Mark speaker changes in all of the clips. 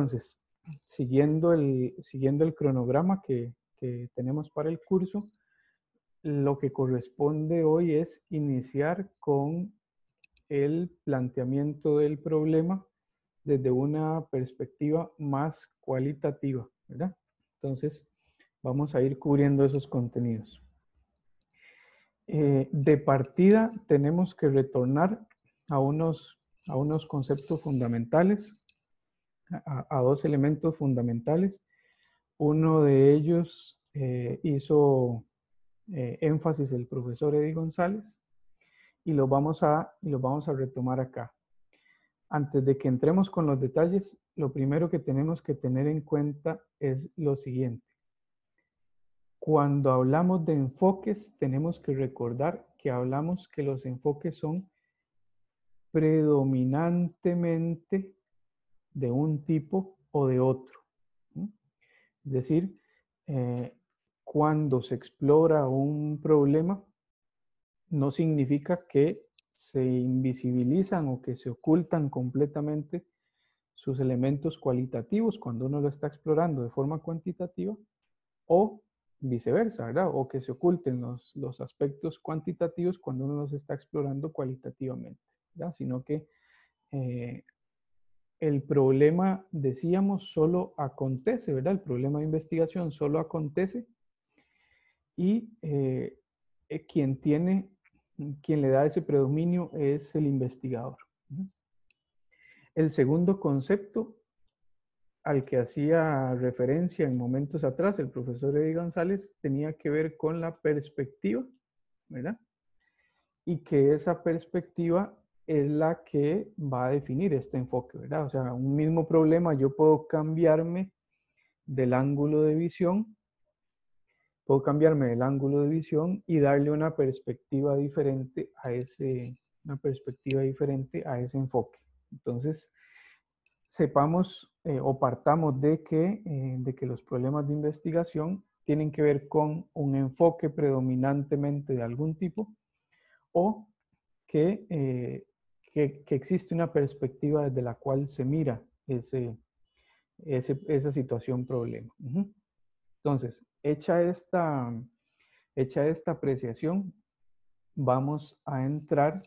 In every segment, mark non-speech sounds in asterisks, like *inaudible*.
Speaker 1: Entonces, siguiendo el, cronograma que, tenemos para el curso, lo que corresponde hoy es iniciar con el planteamiento del problema desde una perspectiva más cualitativa. Entonces, vamos a ir cubriendo esos contenidos. Eh, de partida, tenemos que retornar a unos conceptos fundamentales, a, dos elementos fundamentales. Uno de ellos eh, hizo eh, énfasis el profesor Eddie González y lo vamos a, y lo vamos a retomar acá. Antes de que entremos con los detalles, lo primero que tenemos que tener en cuenta es lo siguiente. Cuando hablamos de enfoques, tenemos que recordar que hablamos que los enfoques son predominantemente de un tipo o de otro. Es decir, eh, cuando se explora un problema, no significa que se invisibilizan o que se ocultan completamente sus elementos cualitativos cuando uno lo está explorando de forma cuantitativa o viceversa, ¿verdad? O que se oculten los, los aspectos cuantitativos cuando uno los está explorando cualitativamente, ¿verdad? Sino que eh, el problema, decíamos, solo acontece, ¿verdad? El problema de investigación solo acontece y eh, eh, quien tiene quien le da ese predominio es el investigador. El segundo concepto al que hacía referencia en momentos atrás el profesor Eddie González tenía que ver con la perspectiva, ¿verdad? Y que esa perspectiva es la que va a definir este enfoque, ¿verdad? O sea, un mismo problema yo puedo cambiarme del ángulo de visión puedo cambiarme el ángulo de visión y darle una perspectiva diferente a ese, una perspectiva diferente a ese enfoque. Entonces, sepamos eh, o partamos de que, eh, de que los problemas de investigación tienen que ver con un enfoque predominantemente de algún tipo o que, eh, que, existe una perspectiva desde la cual se mira ese, esa situación problema. Entonces, hecha esta, hecha esta apreciación, vamos a entrar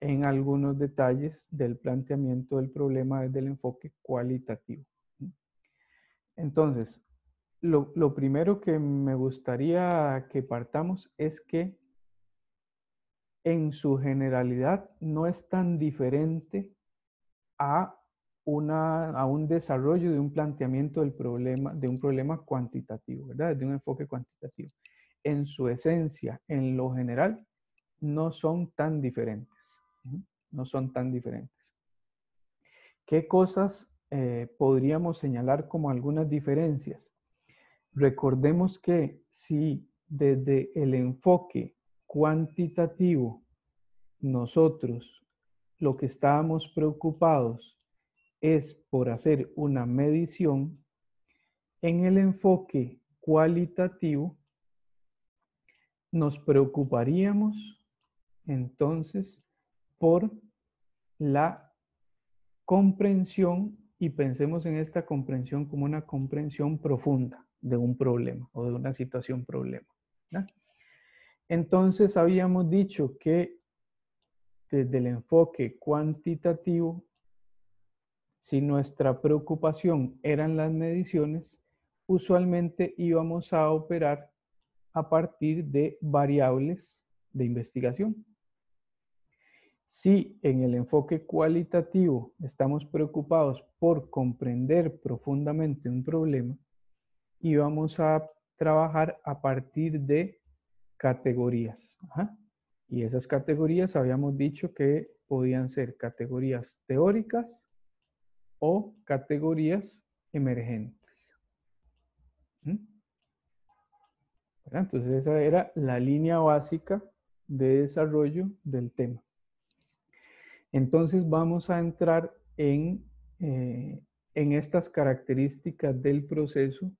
Speaker 1: en algunos detalles del planteamiento del problema desde el enfoque cualitativo. Entonces, lo, lo, primero que me gustaría que partamos es que en su generalidad no es tan diferente a a un desarrollo de un planteamiento del problema, de un problema cuantitativo, ¿verdad? De un enfoque cuantitativo. En su esencia, en lo general, no son tan diferentes. No son tan diferentes. ¿Qué cosas eh, podríamos señalar como algunas diferencias? Recordemos que si desde el enfoque cuantitativo nosotros lo que estábamos preocupados es por hacer una medición en el enfoque cualitativo, nos preocuparíamos entonces por la comprensión y pensemos en esta comprensión como una comprensión profunda de un problema o de una situación problema. Entonces habíamos dicho que desde el enfoque cuantitativo si nuestra preocupación eran las mediciones, usualmente íbamos a operar a partir de variables de investigación. Si en el enfoque cualitativo estamos preocupados por comprender profundamente un problema, íbamos a trabajar a partir de categorías. Y esas categorías habíamos dicho que podían ser categorías teóricas, o categorías emergentes. Entonces esa era la línea básica de desarrollo del tema. Entonces vamos a entrar en, eh, en estas características del proceso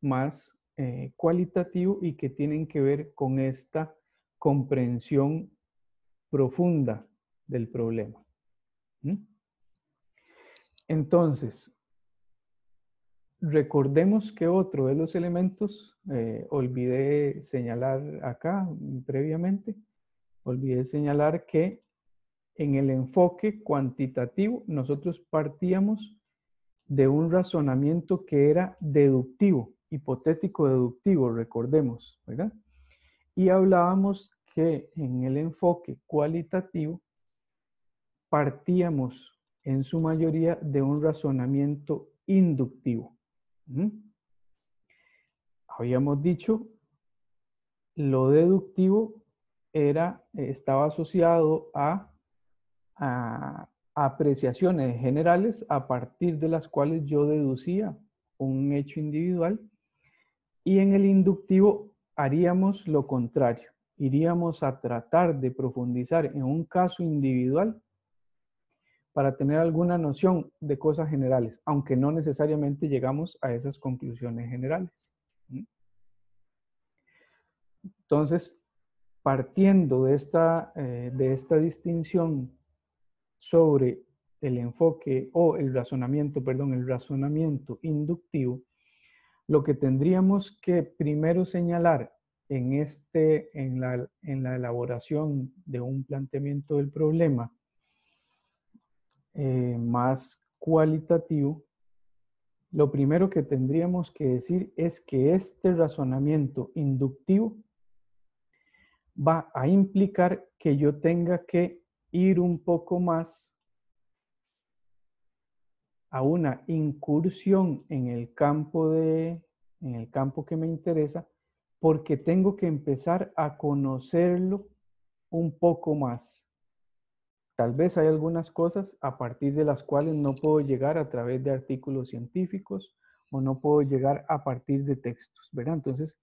Speaker 1: más eh, cualitativo y que tienen que ver con esta comprensión profunda del problema. Entonces, recordemos que otro de los elementos, eh, olvidé señalar acá previamente, olvidé señalar que en el enfoque cuantitativo nosotros partíamos de un razonamiento que era deductivo, hipotético deductivo, recordemos, ¿verdad? Y hablábamos que en el enfoque cualitativo partíamos en su mayoría de un razonamiento inductivo. Habíamos dicho, lo deductivo era, estaba asociado a apreciaciones generales a partir de las cuales yo deducía un hecho individual y en el inductivo haríamos lo contrario iríamos a tratar de profundizar en un caso individual para tener alguna noción de cosas generales, aunque no necesariamente llegamos a esas conclusiones generales. Entonces, partiendo de esta, eh, de esta distinción sobre el enfoque o el razonamiento, perdón, el razonamiento inductivo, lo que tendríamos que primero señalar en, este, en, la, en la elaboración de un planteamiento del problema eh, más cualitativo, lo primero que tendríamos que decir es que este razonamiento inductivo va a implicar que yo tenga que ir un poco más a una incursión en el campo de en el campo que me interesa porque tengo que empezar a conocerlo un poco más. Tal vez hay algunas cosas a partir de las cuales no puedo llegar a través de artículos científicos o no puedo llegar a partir de textos, ¿verdad? Entonces,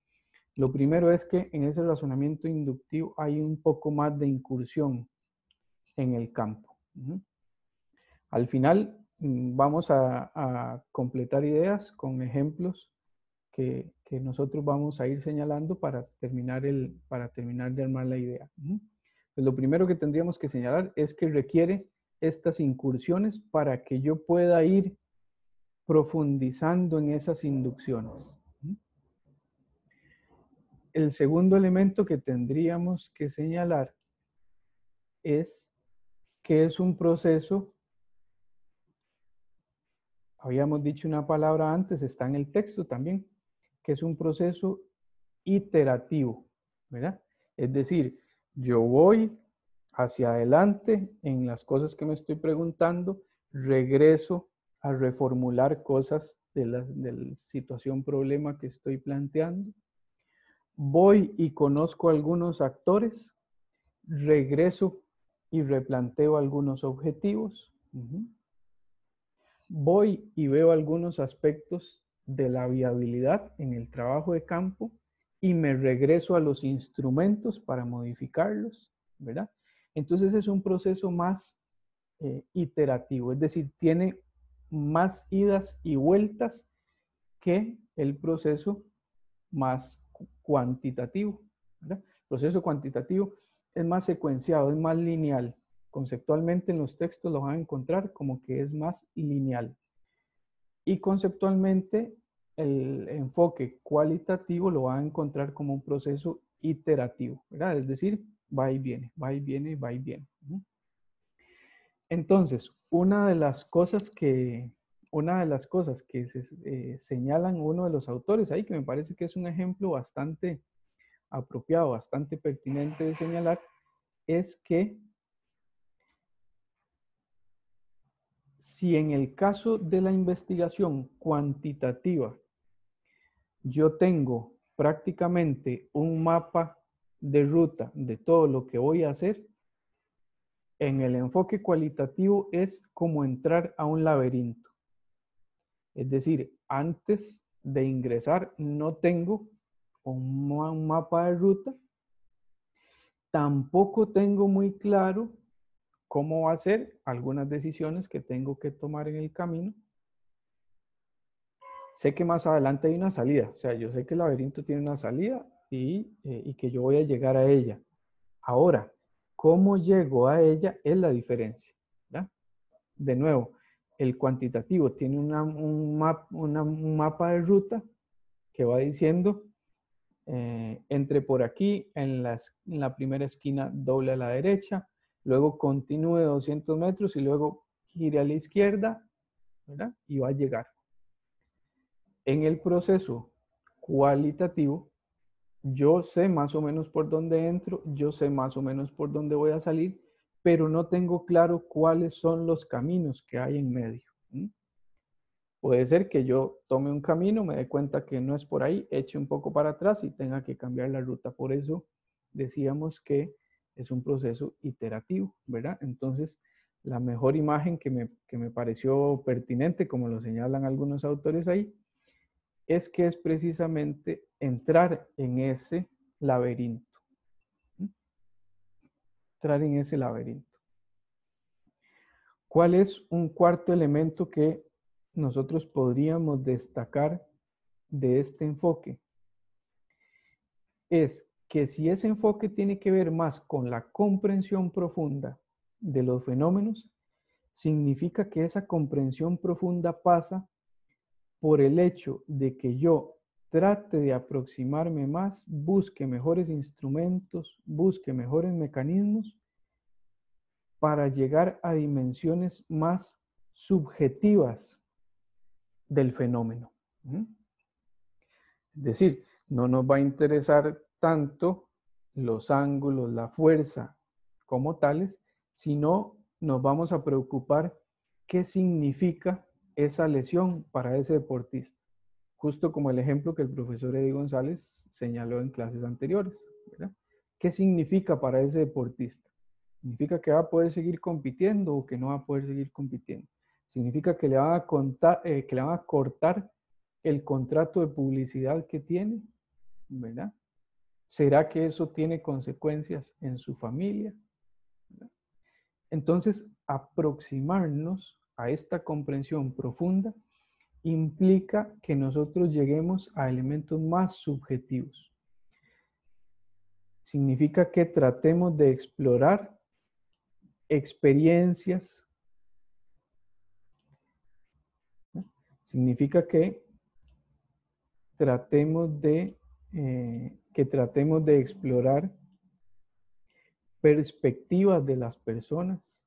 Speaker 1: lo primero es que en ese razonamiento inductivo hay un poco más de incursión en el campo. Al final vamos a, a completar ideas con ejemplos que, nosotros vamos a ir señalando para terminar, el, para terminar de armar la idea. Pues lo primero que tendríamos que señalar es que requiere estas incursiones para que yo pueda ir profundizando en esas inducciones. El segundo elemento que tendríamos que señalar es que es un proceso, habíamos dicho una palabra antes, está en el texto también, que es un proceso iterativo, ¿verdad? Es decir, yo voy hacia adelante en las cosas que me estoy preguntando, regreso a reformular cosas de la, situación, problema que estoy planteando, voy y conozco algunos actores, regreso y replanteo algunos objetivos, voy y veo algunos aspectos de la viabilidad en el trabajo de campo y me regreso a los instrumentos para modificarlos, ¿verdad? Entonces es un proceso más eh, iterativo, es decir, tiene más idas y vueltas que el proceso más cuantitativo. El proceso cuantitativo es más secuenciado, es más lineal. Conceptualmente en los textos lo van a encontrar como que es más lineal. Y conceptualmente, el enfoque cualitativo lo va a encontrar como un proceso iterativo. Es decir, va y viene, va y viene, va y viene. Entonces, una de las cosas que, una de las cosas que eh, señalan uno de los autores ahí, que me parece que es un ejemplo bastante apropiado, bastante pertinente de señalar, es que si en el caso de la investigación cuantitativa yo tengo prácticamente un mapa de ruta de todo lo que voy a hacer, en el enfoque cualitativo es como entrar a un laberinto. Es decir, antes de ingresar no tengo un, mapa de ruta, tampoco tengo muy claro cómo va a ser algunas decisiones que tengo que tomar en el camino. Sé que más adelante hay una salida, o sea, yo sé que el laberinto tiene una salida y, eh, que yo voy a llegar a ella. Ahora, cómo llego a ella es la diferencia. De nuevo, el cuantitativo tiene un, mapa de ruta que va diciendo, eh, entre por aquí, en la primera esquina doble a la derecha, luego continúe 200 metros y luego gire a la izquierda. Y va a llegar. En el proceso cualitativo, yo sé más o menos por dónde entro, yo sé más o menos por dónde voy a salir, pero no tengo claro cuáles son los caminos que hay en medio. Puede ser que yo tome un camino, me dé cuenta que no es por ahí, eche un poco para atrás y tenga que cambiar la ruta. Por eso decíamos que es un proceso iterativo, ¿verdad? Entonces, la mejor imagen que me, que me pareció pertinente, como lo señalan algunos autores ahí, es que es precisamente entrar en ese laberinto. Entrar en ese laberinto. ¿Cuál es un cuarto elemento que nosotros podríamos destacar de este enfoque? Es que si ese enfoque tiene que ver más con la comprensión profunda de los fenómenos, significa que esa comprensión profunda pasa por el hecho de que yo trate de aproximarme más, busque mejores instrumentos, busque mejores mecanismos para llegar a dimensiones más subjetivas del fenómeno. Es decir, no nos va a interesar tanto los ángulos, la fuerza como tales, sino nos vamos a preocupar qué significa esa lesión para ese deportista. Justo como el ejemplo que el profesor Eddie González señaló en clases anteriores. ¿Qué significa para ese deportista? ¿Significa que va a poder seguir compitiendo o que no va a poder seguir compitiendo? ¿Significa que le van a, eh, a cortar el contrato de publicidad que tiene? ¿Verdad? ¿Será que eso tiene consecuencias en su familia? Entonces, aproximarnos a esta comprensión profunda implica que nosotros lleguemos a elementos más subjetivos. Significa que tratemos de explorar experiencias. Significa que tratemos de, eh, que tratemos de explorar perspectivas de las personas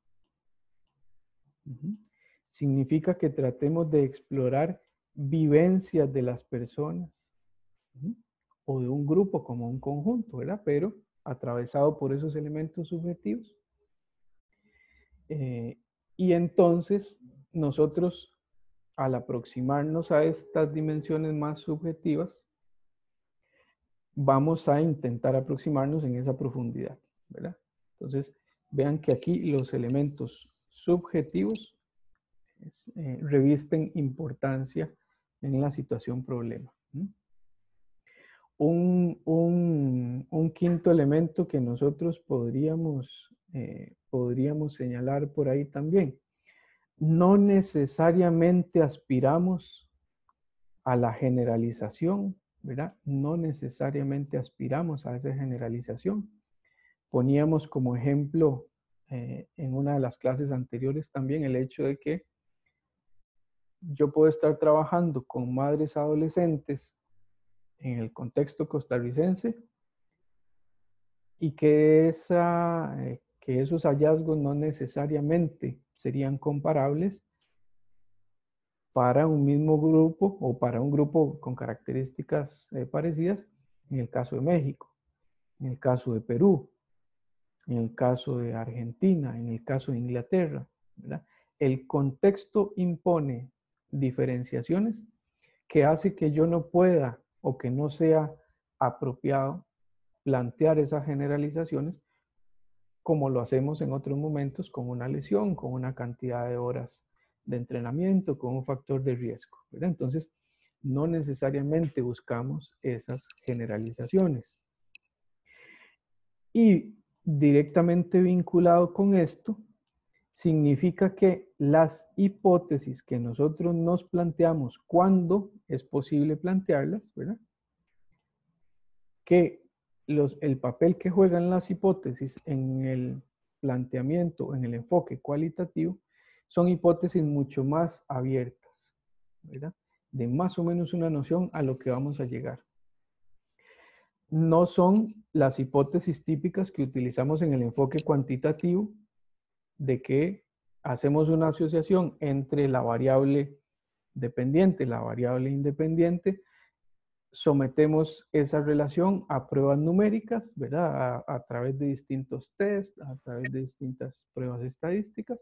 Speaker 1: significa que tratemos de explorar vivencias de las personas o de un grupo como un conjunto, ¿verdad? Pero atravesado por esos elementos subjetivos. Eh, y entonces nosotros, al aproximarnos a estas dimensiones más subjetivas, vamos a intentar aproximarnos en esa profundidad, ¿verdad? Entonces, vean que aquí los elementos subjetivos eh, revisten importancia en la situación problema. Un, quinto elemento que nosotros podríamos, eh, podríamos señalar por ahí también. No necesariamente aspiramos a la generalización, No necesariamente aspiramos a esa generalización. Poníamos como ejemplo eh, en una de las clases anteriores también el hecho de que yo puedo estar trabajando con madres adolescentes en el contexto costarricense y que, eh, que esos hallazgos no necesariamente serían comparables para un mismo grupo o para un grupo con características eh, parecidas en el caso de México, en el caso de Perú, en el caso de Argentina, en el caso de Inglaterra. El contexto impone diferenciaciones que hace que yo no pueda o que no sea apropiado plantear esas generalizaciones como lo hacemos en otros momentos con una lesión, con una cantidad de horas de entrenamiento, con un factor de riesgo. Entonces, no necesariamente buscamos esas generalizaciones. Y directamente vinculado con esto, significa que las hipótesis que nosotros nos planteamos cuando es posible plantearlas. Que los, el papel que juegan las hipótesis en el planteamiento, en el enfoque cualitativo, son hipótesis mucho más abiertas, ¿verdad? De más o menos una noción a lo que vamos a llegar. No son las hipótesis típicas que utilizamos en el enfoque cuantitativo de que hacemos una asociación entre la variable dependiente la variable independiente sometemos esa relación a pruebas numéricas, ¿verdad? A, través de distintos tests, a través de distintas pruebas estadísticas,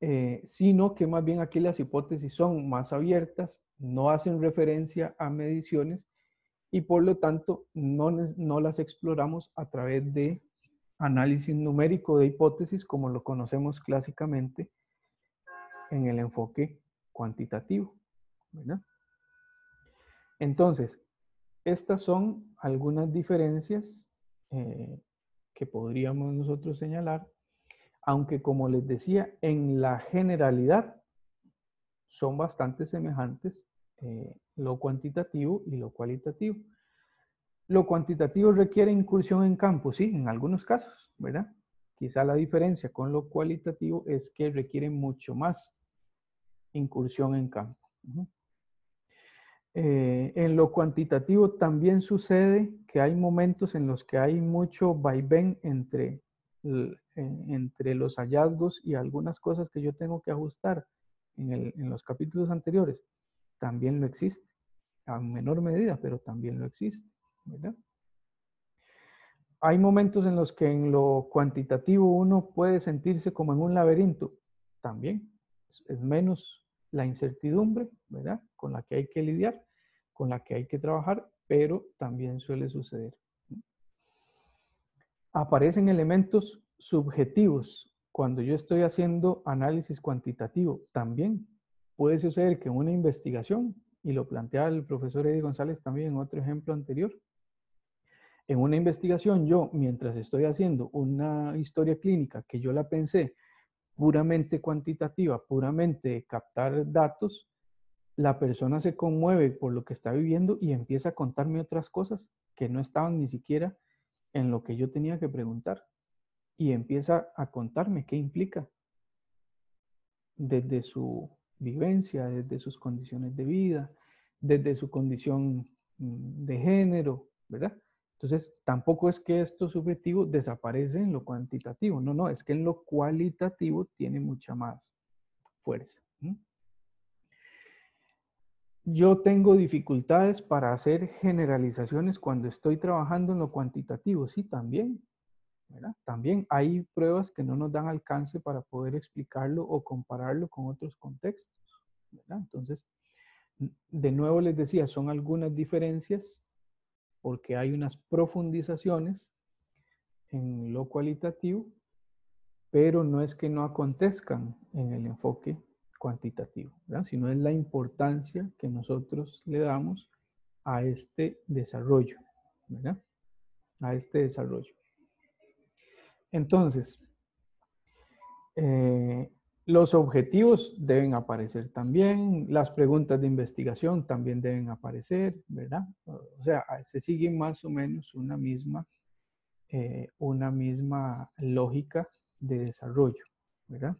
Speaker 1: eh, sino que más bien aquí las hipótesis son más abiertas, no hacen referencia a mediciones y por lo tanto no, las exploramos a través de análisis numérico de hipótesis como lo conocemos clásicamente en el enfoque cuantitativo. Entonces, estas son algunas diferencias eh, que podríamos nosotros señalar, aunque como les decía, en la generalidad son bastante semejantes eh, lo cuantitativo y lo cualitativo. Lo cuantitativo requiere incursión en campo, sí, en algunos casos, ¿verdad? Quizá la diferencia con lo cualitativo es que requiere mucho más incursión en campo. Eh, en lo cuantitativo también sucede que hay momentos en los que hay mucho vaivén entre, entre los hallazgos y algunas cosas que yo tengo que ajustar en, los capítulos anteriores. También lo existe, a menor medida, pero también lo existe. Hay momentos en los que en lo cuantitativo uno puede sentirse como en un laberinto. También es menos la incertidumbre, ¿verdad? Con la que hay que lidiar con la que hay que trabajar, pero también suele suceder. Aparecen elementos subjetivos cuando yo estoy haciendo análisis cuantitativo. También puede suceder que una investigación, y lo plantea el profesor Eddie González también en otro ejemplo anterior, en una investigación yo, mientras estoy haciendo una historia clínica que yo la pensé puramente cuantitativa, puramente captar datos, la persona se conmueve por lo que está viviendo y empieza a contarme otras cosas que no estaban ni siquiera en lo que yo tenía que preguntar. Y empieza a contarme qué implica desde su vivencia, desde sus condiciones de vida, desde su condición mm, de género, ¿verdad? Entonces, tampoco es que esto subjetivo desaparece en lo cuantitativo, no, no, es que en lo cualitativo tiene mucha más fuerza yo tengo dificultades para hacer generalizaciones cuando estoy trabajando en lo cuantitativo. Sí, también. También hay pruebas que no nos dan alcance para poder explicarlo o compararlo con otros contextos. Entonces, de nuevo les decía, son algunas diferencias porque hay unas profundizaciones en lo cualitativo, pero no es que no acontezcan en el enfoque cuantitativo, sino es la importancia que nosotros le damos a este desarrollo, a este desarrollo. Entonces, eh, los objetivos deben aparecer también, las preguntas de investigación también deben aparecer, ¿verdad? O sea, se sigue más o menos una misma, eh, una misma lógica de desarrollo, ¿verdad?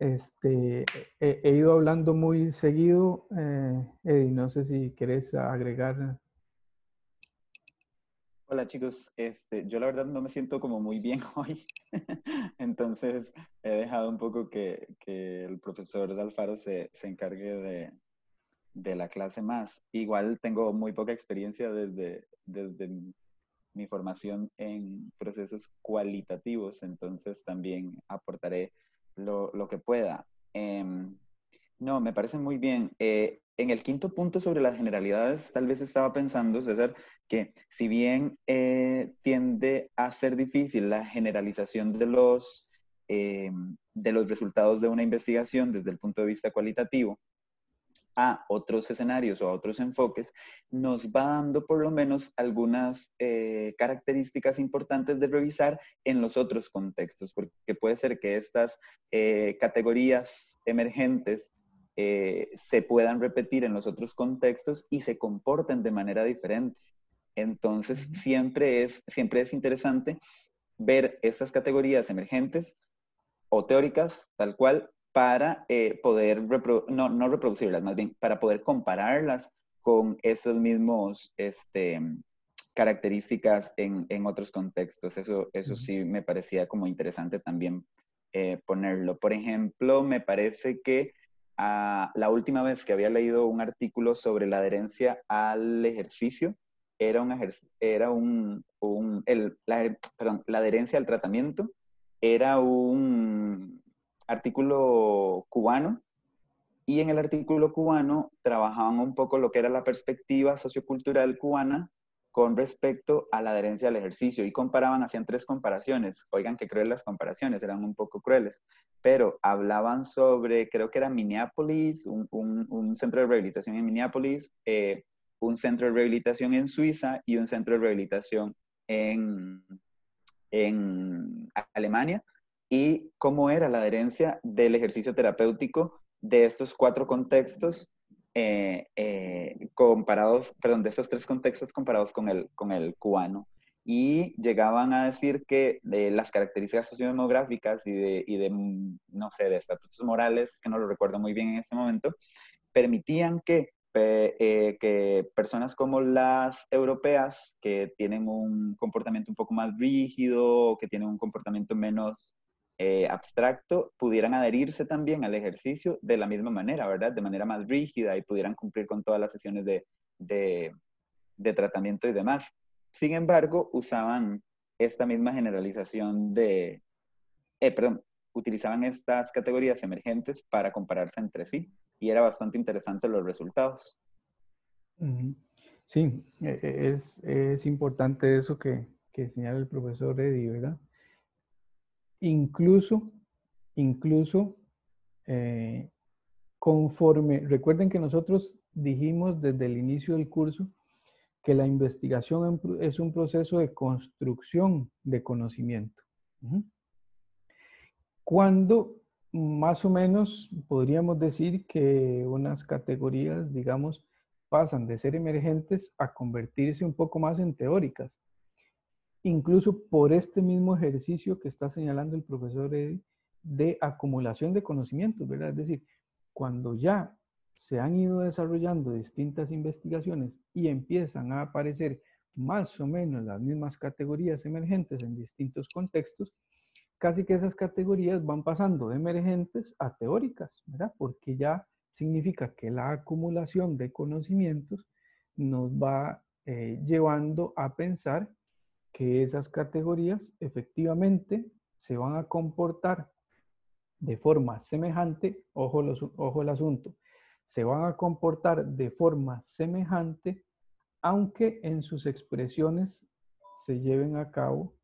Speaker 1: Este, he, ido hablando muy seguido. Eh, Eddie, no sé si querés agregar.
Speaker 2: Hola chicos, este, yo la verdad no me siento como muy bien *laughs* hoy, entonces he dejado un poco que, el profesor de Alfaro se, se encargue de, de, la clase más. Igual tengo muy poca experiencia desde, desde mi formación en procesos cualitativos, entonces también aportaré lo, lo que pueda. Em, no, me parece muy bien. Eh, en el quinto punto sobre las generalidades, tal vez estaba pensando, César, que si bien eh, tiende a ser difícil la generalización de los, em, de los resultados de una investigación desde el punto de vista cualitativo, a otros escenarios o a otros enfoques, nos va dando por lo menos algunas eh, características importantes de revisar en los otros contextos, porque puede ser que estas eh, categorías emergentes eh, se puedan repetir en los otros contextos y se comporten de manera diferente. Entonces, siempre es, siempre es interesante ver estas categorías emergentes o teóricas, tal cual, para eh, poder, no, no reproducirlas, más bien, para poder compararlas con esos mismos este, características en, en otros contextos. Eso, eso sí me parecía como interesante también eh, ponerlo. Por ejemplo, me parece que la última vez que había leído un artículo sobre la adherencia al ejercicio, era un, era un el, la, perdón, la adherencia al tratamiento era un artículo cubano y en el artículo cubano trabajaban un poco lo que era la perspectiva sociocultural cubana con respecto a la adherencia al ejercicio. Y comparaban, hacían tres comparaciones. Oigan, qué crueles las comparaciones, eran un poco crueles, pero hablaban sobre, creo que era Minneapolis, un, un, centro de rehabilitación en Minneapolis, eh, un centro de rehabilitación en Suiza y un centro de rehabilitación en, en Alemania, y cómo era la adherencia del ejercicio terapéutico de estos cuatro contextos eh, eh, comparados, perdón, de esos tres contextos comparados con el, con el cubano. Y llegaban a decir que de las características sociodemográficas y de, y de, no sé, de estatutos morales, que no lo recuerdo muy bien en este momento, permitían que, eh, que personas como las europeas, que tienen un comportamiento un poco más rígido, que tienen un comportamiento menos eh, abstracto pudieran adherirse también al ejercicio de la misma manera, ¿verdad? De manera más rígida y pudieran cumplir con todas las sesiones de, de, tratamiento y demás. Sin embargo, usaban esta misma generalización de, eh, perdón, utilizaban estas categorías emergentes para compararse entre sí y era bastante interesante los resultados.
Speaker 1: Sí, e, e, es, es importante eso que, que señala el profesor Eddie, ¿verdad? Incluso, incluso eh, conforme, recuerden que nosotros dijimos desde el inicio del curso que la investigación es un proceso de construcción de conocimiento. Cuando más o menos podríamos decir que unas categorías, digamos, pasan de ser emergentes a convertirse un poco más en teóricas incluso por este mismo ejercicio que está señalando el profesor Eddy de acumulación de conocimientos, ¿verdad? Es decir, cuando ya se han ido desarrollando distintas investigaciones y empiezan a aparecer más o menos las mismas categorías emergentes en distintos contextos, casi que esas categorías van pasando de emergentes a teóricas, ¿verdad? Porque ya significa que la acumulación de conocimientos nos va eh, llevando a pensar que esas categorías efectivamente se van a comportar de forma semejante, ojo, los, ojo el asunto, se van a comportar de forma semejante, aunque en sus expresiones se lleven a cabo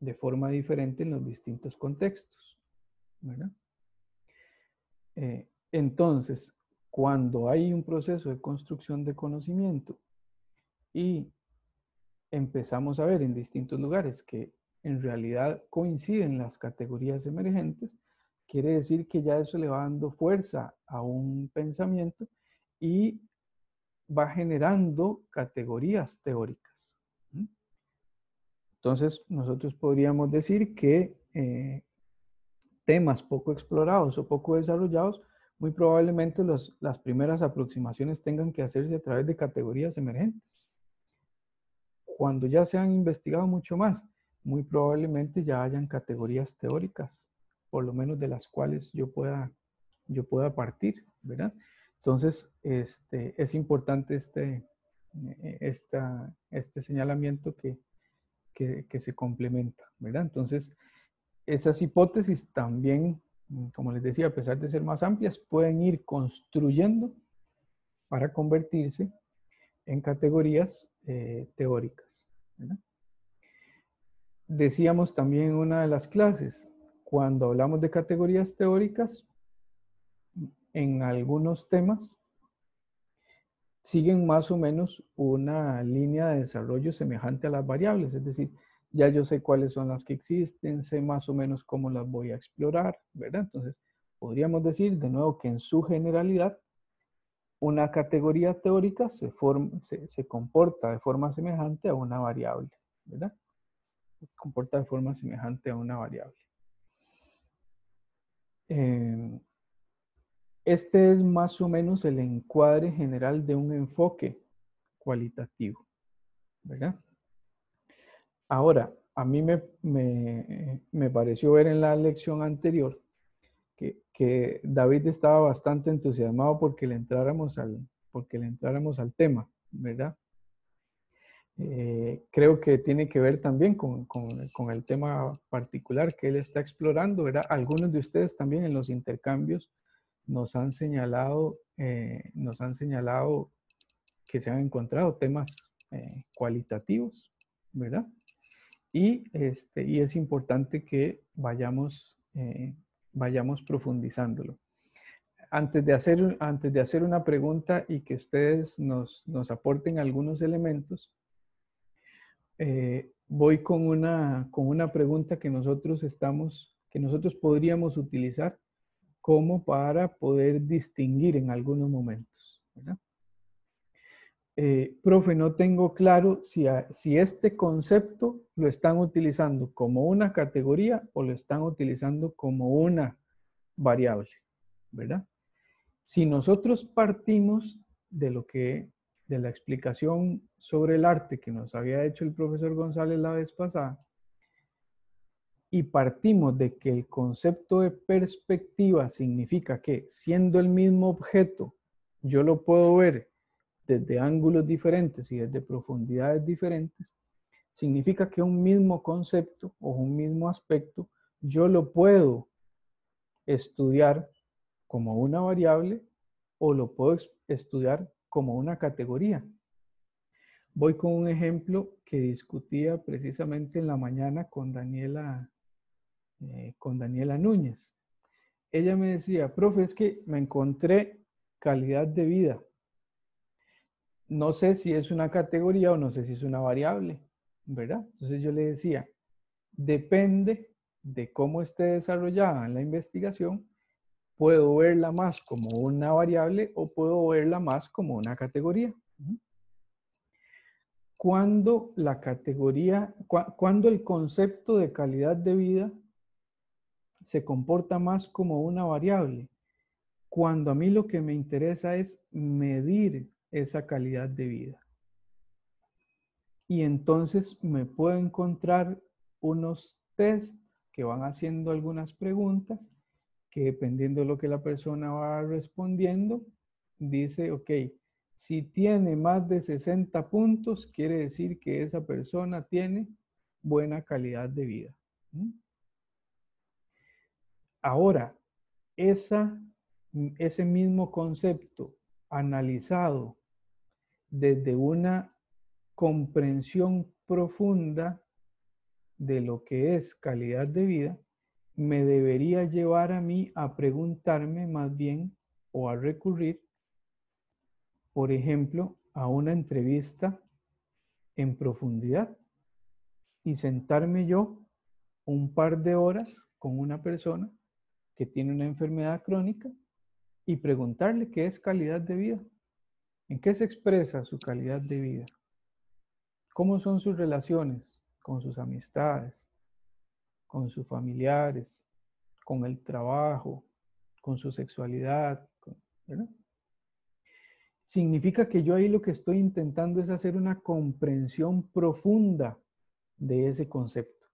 Speaker 1: de forma diferente en los distintos contextos. Eh, entonces, cuando hay un proceso de construcción de conocimiento y empezamos a ver en distintos lugares que en realidad coinciden las categorías emergentes, quiere decir que ya eso le va dando fuerza a un pensamiento y va generando categorías teóricas. Entonces, nosotros podríamos decir que eh, temas poco explorados o poco desarrollados, muy probablemente las primeras aproximaciones tengan que hacerse a través de categorías emergentes cuando ya se han investigado mucho más, muy probablemente ya hayan categorías teóricas, por lo menos de las cuales yo pueda, yo pueda partir, ¿verdad? Entonces, este, es importante este, eh, este señalamiento que, que, que, se complementa, ¿verdad? Entonces, esas hipótesis también, como les decía, a pesar de ser más amplias, pueden ir construyendo para convertirse en categorías eh, teóricas. Decíamos también en una de las clases, cuando hablamos de categorías teóricas, en algunos temas siguen más o menos una línea de desarrollo semejante a las variables, es decir, ya yo sé cuáles son las que existen, sé más o menos cómo las voy a explorar, ¿verdad? Entonces, podríamos decir de nuevo que en su generalidad, una categoría teórica se, se comporta de forma semejante a una variable. ¿verdad? comporta de forma semejante a una variable. Em, este es más o menos el encuadre general de un enfoque cualitativo, ¿verdad? Ahora, a mí me, me, pareció ver en la lección anterior que, que, David estaba bastante entusiasmado porque le entráramos al, porque le entráramos al tema, ¿verdad? Eh, creo que tiene que ver también con, con, con, el tema particular que él está explorando, ¿verdad? Algunos de ustedes también en los intercambios nos han señalado, eh, nos han señalado que se han encontrado temas eh, cualitativos, ¿verdad? Y, este, y es importante que vayamos, vayamos profundizándolo. Antes de, hacer, antes de hacer una pregunta y que ustedes nos, nos aporten algunos elementos, eh, voy con una, con una pregunta que nosotros estamos, que nosotros podríamos utilizar como para poder distinguir en algunos momentos. Eh, profe, no tengo claro si, si este concepto lo están utilizando como una categoría o lo están utilizando como una variable, ¿verdad? Si nosotros partimos de lo que de la explicación sobre el arte que nos había hecho el profesor González la vez pasada, y partimos de que el concepto de perspectiva significa que siendo el mismo objeto, yo lo puedo ver desde ángulos diferentes y desde profundidades diferentes, significa que un mismo concepto o un mismo aspecto, yo lo puedo estudiar como una variable o lo puedo estudiar como una categoría. Voy con un ejemplo que discutía precisamente en la mañana con Daniela, eh, con Daniela Núñez. Ella me decía, profe, es que me encontré calidad de vida. No sé si es una categoría o no sé si es una variable, ¿verdad? Entonces yo le decía, depende de cómo esté desarrollada en la investigación, puedo verla más como una variable o puedo verla más como una categoría. Cuando la categoría, cuando el concepto de calidad de vida se comporta más como una variable, cuando a mí lo que me interesa es medir esa calidad de vida. Y entonces me puedo encontrar unos test que van haciendo algunas preguntas que dependiendo de lo que la persona va respondiendo, dice, ok, si tiene más de 60 puntos, quiere decir que esa persona tiene buena calidad de vida. Ahora, esa, ese mismo concepto analizado desde una comprensión profunda de lo que es calidad de vida, me debería llevar a mí a preguntarme más bien o a recurrir, por ejemplo, a una entrevista en profundidad y sentarme yo un par de horas con una persona que tiene una enfermedad crónica y preguntarle qué es calidad de vida, en qué se expresa su calidad de vida, cómo son sus relaciones con sus amistades, con sus familiares, con el trabajo, con su sexualidad. Significa que yo ahí lo que estoy intentando es hacer una comprensión profunda de ese concepto,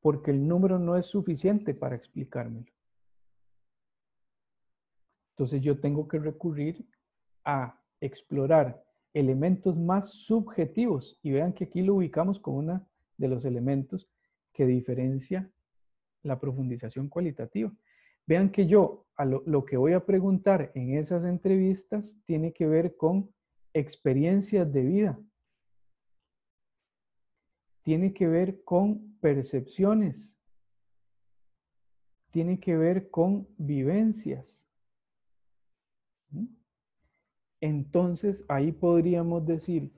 Speaker 1: porque el número no es suficiente para explicármelo. Entonces yo tengo que recurrir a explorar elementos más subjetivos y vean que aquí lo ubicamos como uno de los elementos que diferencia la profundización cualitativa. Vean que yo a lo, que voy a preguntar en esas entrevistas tiene que ver con experiencias de vida. Tiene que ver con percepciones. Tiene que ver con vivencias. ¿Mm? Entonces ahí podríamos decir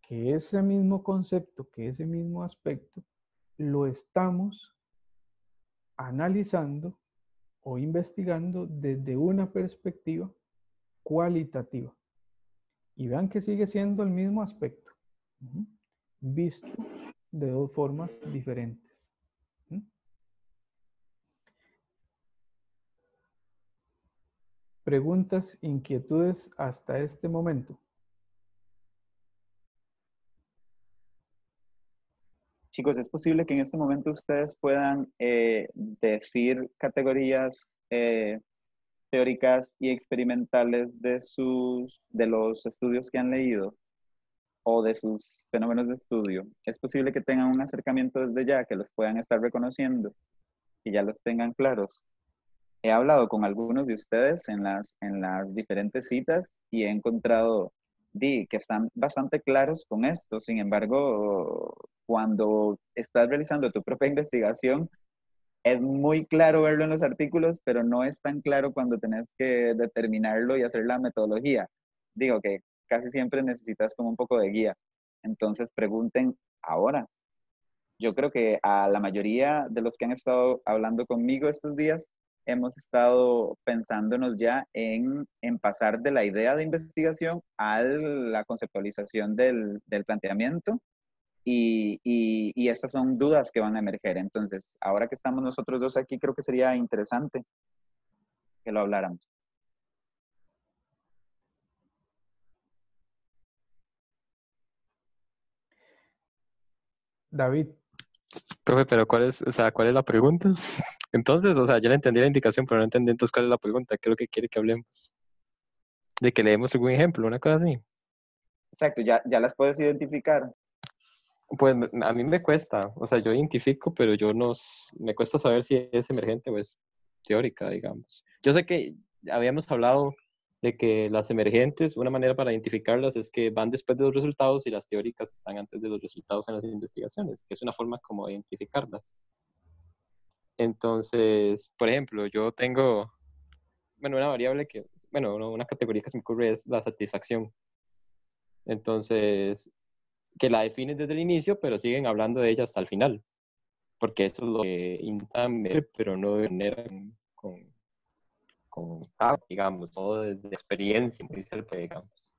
Speaker 1: que ese mismo concepto, que ese mismo aspecto, lo estamos analizando o investigando desde una perspectiva cualitativa. Y vean que sigue siendo el mismo aspecto, visto de dos formas diferentes. Preguntas, inquietudes hasta este momento?
Speaker 2: Chicos, ¿es posible que en este momento ustedes puedan eh, decir categorías eh, teóricas y experimentales de, sus, de los estudios que han leído o de sus fenómenos de estudio? ¿Es posible que tengan un acercamiento desde ya, que los puedan estar reconociendo y ya los tengan claros? He hablado con algunos de ustedes en las, en las diferentes citas y he encontrado di, que están bastante claros con esto. Sin embargo, cuando estás realizando tu propia investigación, es muy claro verlo en los artículos, pero no es tan claro cuando tenés que determinarlo y hacer la metodología. Digo que casi siempre necesitas como un poco de guía. Entonces pregunten ahora. Yo creo que a la mayoría de los que han estado hablando conmigo estos días, hemos estado pensándonos ya en, en pasar de la idea de investigación a la conceptualización del, del planteamiento y, y, y, estas son dudas que van a emerger. Entonces, ahora que estamos nosotros dos aquí, creo que sería interesante que lo habláramos.
Speaker 1: David.
Speaker 3: Profe, pero ¿cuál es, o sea, ¿cuál es la pregunta? *laughs* Entonces, o sea, ya le entendí la indicación, pero no entendí entonces cuál es la pregunta. Creo que quiere que hablemos. De que leemos algún ejemplo, una cosa así.
Speaker 2: Exacto, ya, ya las puedes identificar.
Speaker 3: Pues a mí me cuesta, o sea, yo identifico, pero yo no, me cuesta saber si es emergente o es teórica, digamos. Yo sé que habíamos hablado de que las emergentes, una manera para identificarlas es que van después de los resultados y las teóricas están antes de los resultados en las investigaciones, que es una forma como de identificarlas. Entonces, por ejemplo, yo tengo, bueno, una variable que, bueno, una categoría que se me ocurre es la satisfacción. Entonces, que la definen desde el inicio, pero siguen hablando de ella hasta el final. Porque eso es lo que intentan ver, pero no de manera con, con, digamos, todo desde experiencia, digamos.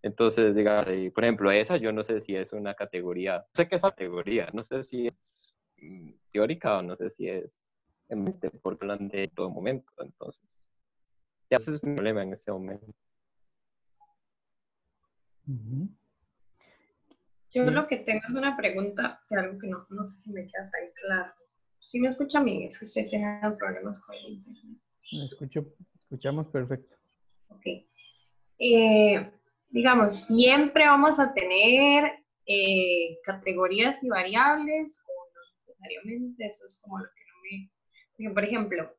Speaker 3: Entonces, digamos, por ejemplo, esa yo no sé si es una categoría, no sé qué es categoría, no sé si es mm, teórica o no sé si es por plan de todo momento. Entonces, ya ese es mi problema en ese momento.
Speaker 4: Yo lo que tengo es una pregunta de algo que no, no sé si me queda tan claro. Si me escucha a mí, es que estoy teniendo problemas con el internet.
Speaker 1: Me escucho, escuchamos perfecto.
Speaker 4: Ok. Eh, digamos, siempre vamos a tener eh, categorías y variables, o no necesariamente, eso es como lo que no me... Por ejemplo,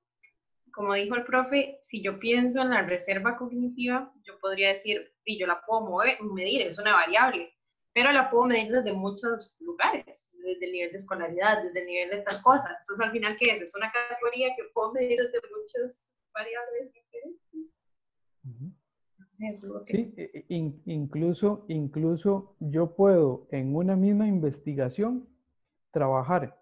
Speaker 4: como dijo el profe, si yo pienso en la reserva cognitiva, yo podría decir, y yo la puedo mover, medir, es una variable pero la puedo medir desde muchos lugares, desde el nivel de escolaridad, desde el nivel de tal cosa. Entonces, al final, ¿qué es? Es una categoría que puedo medir desde muchas variables
Speaker 1: diferentes. sí, e, e, incluso, incluso yo puedo en una misma investigación trabajar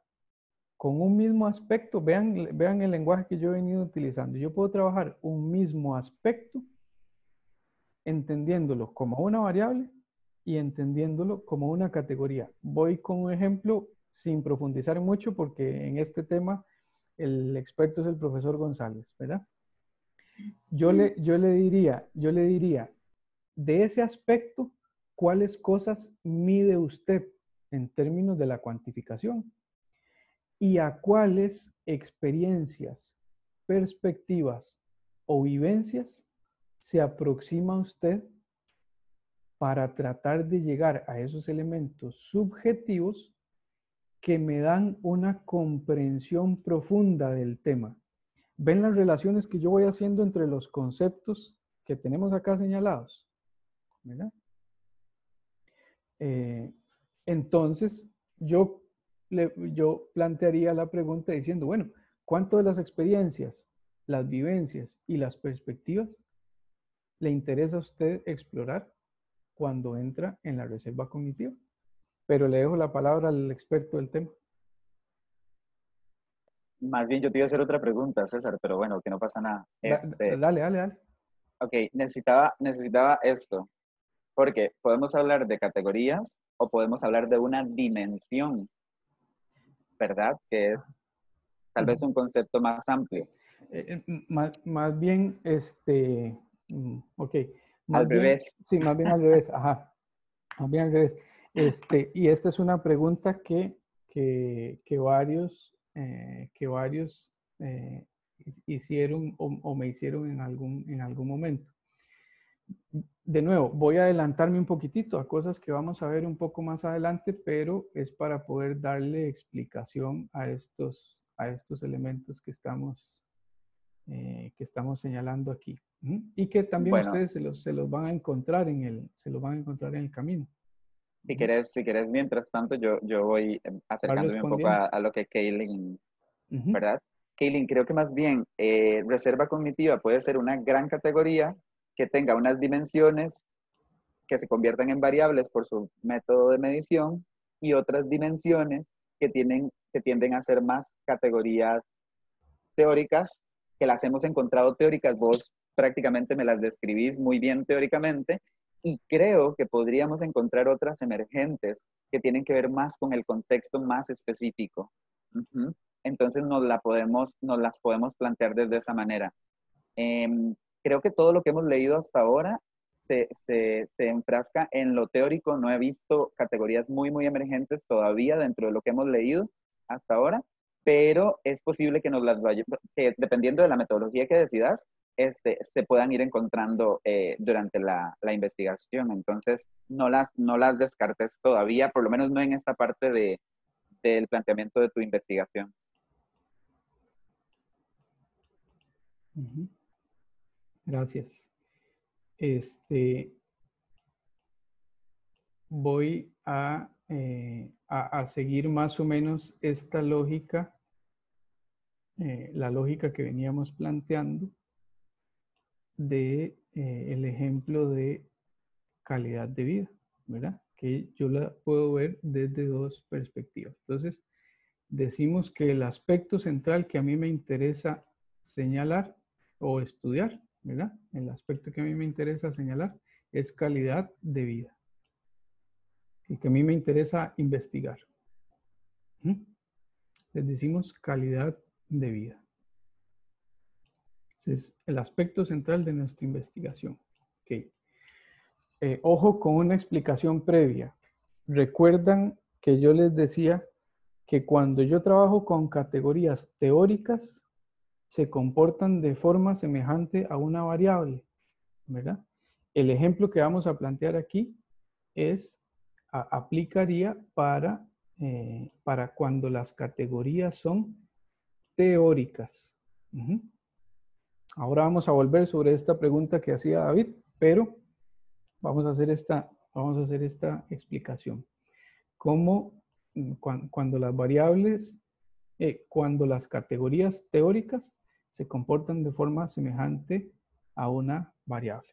Speaker 1: con un mismo aspecto. Vean, vean el lenguaje que yo he venido utilizando. Yo puedo trabajar un mismo aspecto entendiéndolo como una variable y entendiéndolo como una categoría. Voy con un ejemplo sin profundizar mucho porque en este tema el experto es el profesor González, ¿verdad? Yo le, yo le diría, yo le diría, de ese aspecto, ¿cuáles cosas mide usted en términos de la cuantificación? ¿Y a cuáles experiencias, perspectivas o vivencias se aproxima usted para tratar de llegar a esos elementos subjetivos que me dan una comprensión profunda del tema. ¿Ven las relaciones que yo voy haciendo entre los conceptos que tenemos acá señalados? Eh, entonces, yo, yo plantearía la pregunta diciendo, bueno, ¿cuánto de las experiencias, las vivencias y las perspectivas le interesa a usted explorar? Cuando entra en la reserva cognitiva. Pero le dejo la palabra al experto del tema.
Speaker 2: Más bien yo te iba a hacer otra pregunta, César, pero bueno, que no pasa nada.
Speaker 1: Este, dale, dale, dale.
Speaker 2: Ok, necesitaba, necesitaba esto, porque podemos hablar de categorías o podemos hablar de una dimensión, ¿verdad? Que es tal vez un concepto más amplio.
Speaker 1: eh, eh, más, más, bien, este, mm,
Speaker 2: al revés.
Speaker 1: Sí, más bien al revés, ajá. Más bien al revés. Este, y esta es una pregunta que, que, que varios, eh, que varios hicieron o, o, me hicieron en algún, en algún momento. De nuevo, voy a adelantarme un poquitito a cosas que vamos a ver un poco más adelante, pero es para poder darle explicación a estos, a estos elementos que estamos, eh, que estamos señalando aquí. Y que también ustedes se los, se los, van a encontrar en el, se los van a encontrar en el camino.
Speaker 2: Si quieres, si quieres, mientras tanto, yo, yo voy em, acercándome un poco a, lo que Kaylin, ¿verdad? Kaylin, creo que más bien eh, reserva cognitiva puede ser una gran categoría que tenga unas dimensiones que se conviertan en variables por su método de medición y otras dimensiones que, tienen, que tienden a ser más categorías teóricas, que las hemos encontrado teóricas, vos prácticamente me las describís muy bien teóricamente, y creo que podríamos encontrar otras emergentes que tienen que ver más con el contexto más específico. Entonces nos, la podemos, nos las podemos plantear desde esa manera. Em, creo que todo lo que hemos leído hasta ahora se, se, se, enfrasca en lo teórico. No he visto categorías muy, muy emergentes todavía dentro de lo que hemos leído hasta ahora, pero es posible que nos las vaya, que dependiendo de la metodología que decidas, este, se puedan ir encontrando eh, durante la, la, investigación. Entonces, no las, no las descartes todavía, por lo menos no en esta parte de, del planteamiento de tu investigación.
Speaker 1: Gracias. Este, voy eh, a, seguir más o menos esta lógica, eh, la lógica que veníamos planteando de eh, el ejemplo de calidad de vida, ¿verdad? Que yo la puedo ver desde dos perspectivas. Entonces, decimos que el aspecto central que a mí me interesa señalar o estudiar ¿verdad? El aspecto que a mí me interesa señalar es calidad de vida. El que a mí me interesa investigar. Les decimos calidad de vida. Ese es el aspecto central de nuestra investigación. Eh, ojo con una explicación previa. Recuerdan que yo les decía que cuando yo trabajo con categorías teóricas, se comportan de forma semejante a una variable. El ejemplo que vamos a plantear aquí es, aplicaría para, eh, para cuando las categorías son teóricas. Ahora vamos a volver sobre esta pregunta que hacía David, pero vamos a hacer esta, vamos a hacer esta explicación. ¿Cómo mm, cuando, las variables, eh, cuando las categorías teóricas se comportan de forma semejante a una variable.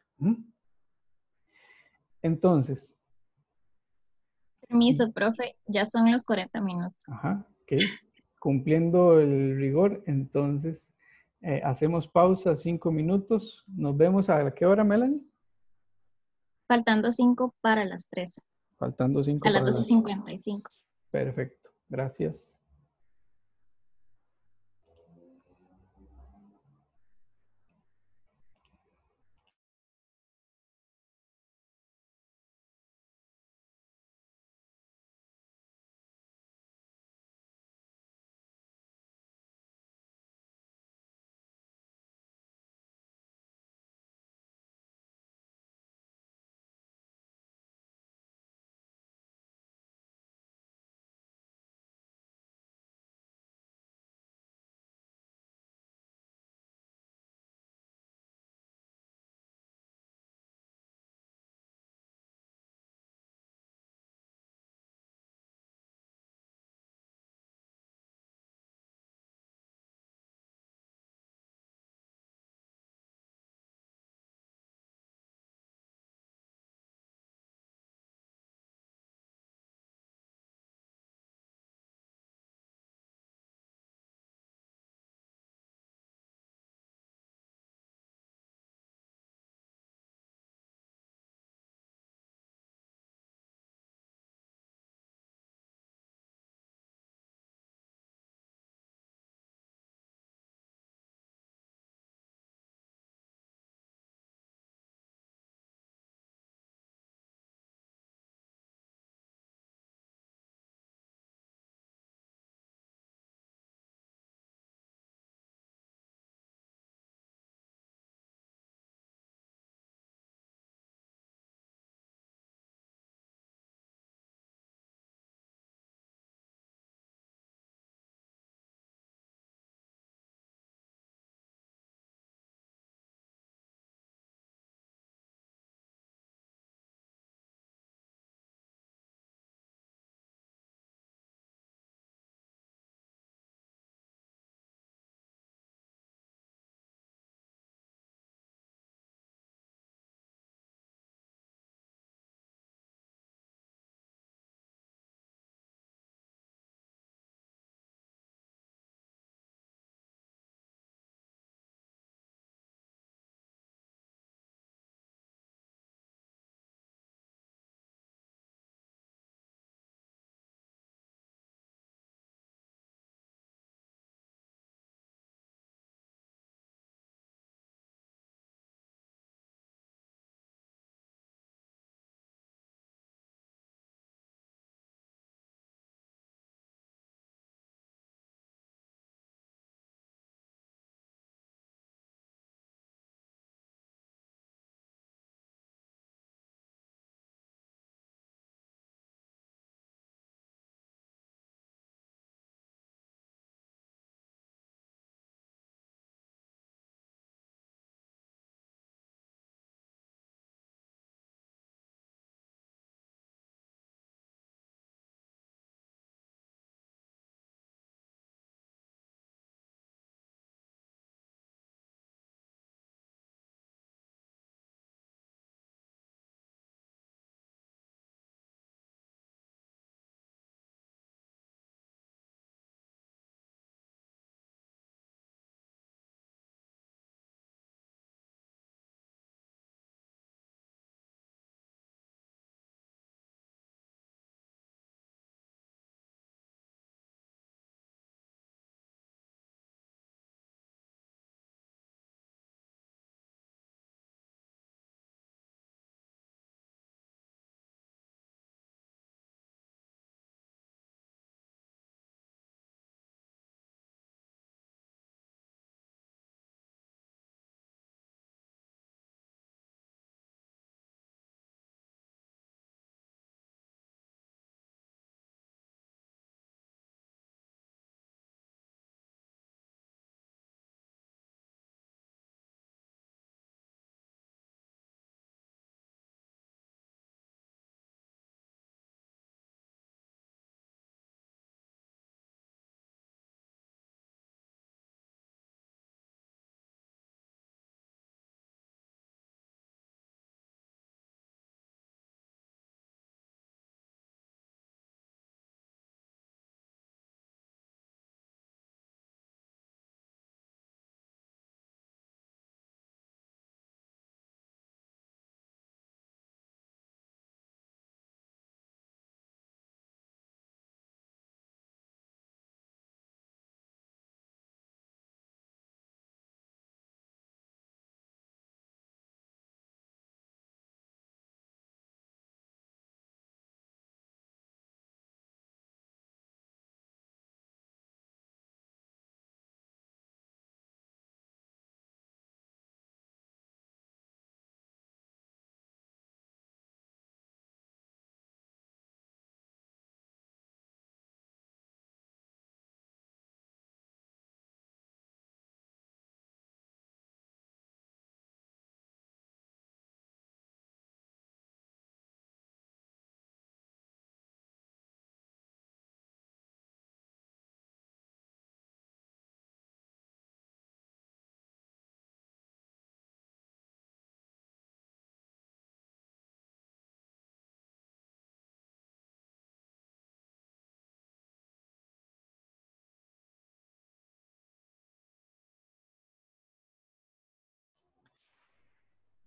Speaker 1: Entonces.
Speaker 5: Permiso, profe, ya son los 40 minutos.
Speaker 1: Ajá, ok. Cumpliendo el rigor, entonces eh, hacemos pausa cinco minutos. Nos vemos a qué hora, Melanie?
Speaker 5: Faltando cinco para las tres.
Speaker 1: Faltando cinco.
Speaker 5: A las 12.55.
Speaker 1: Perfecto, gracias.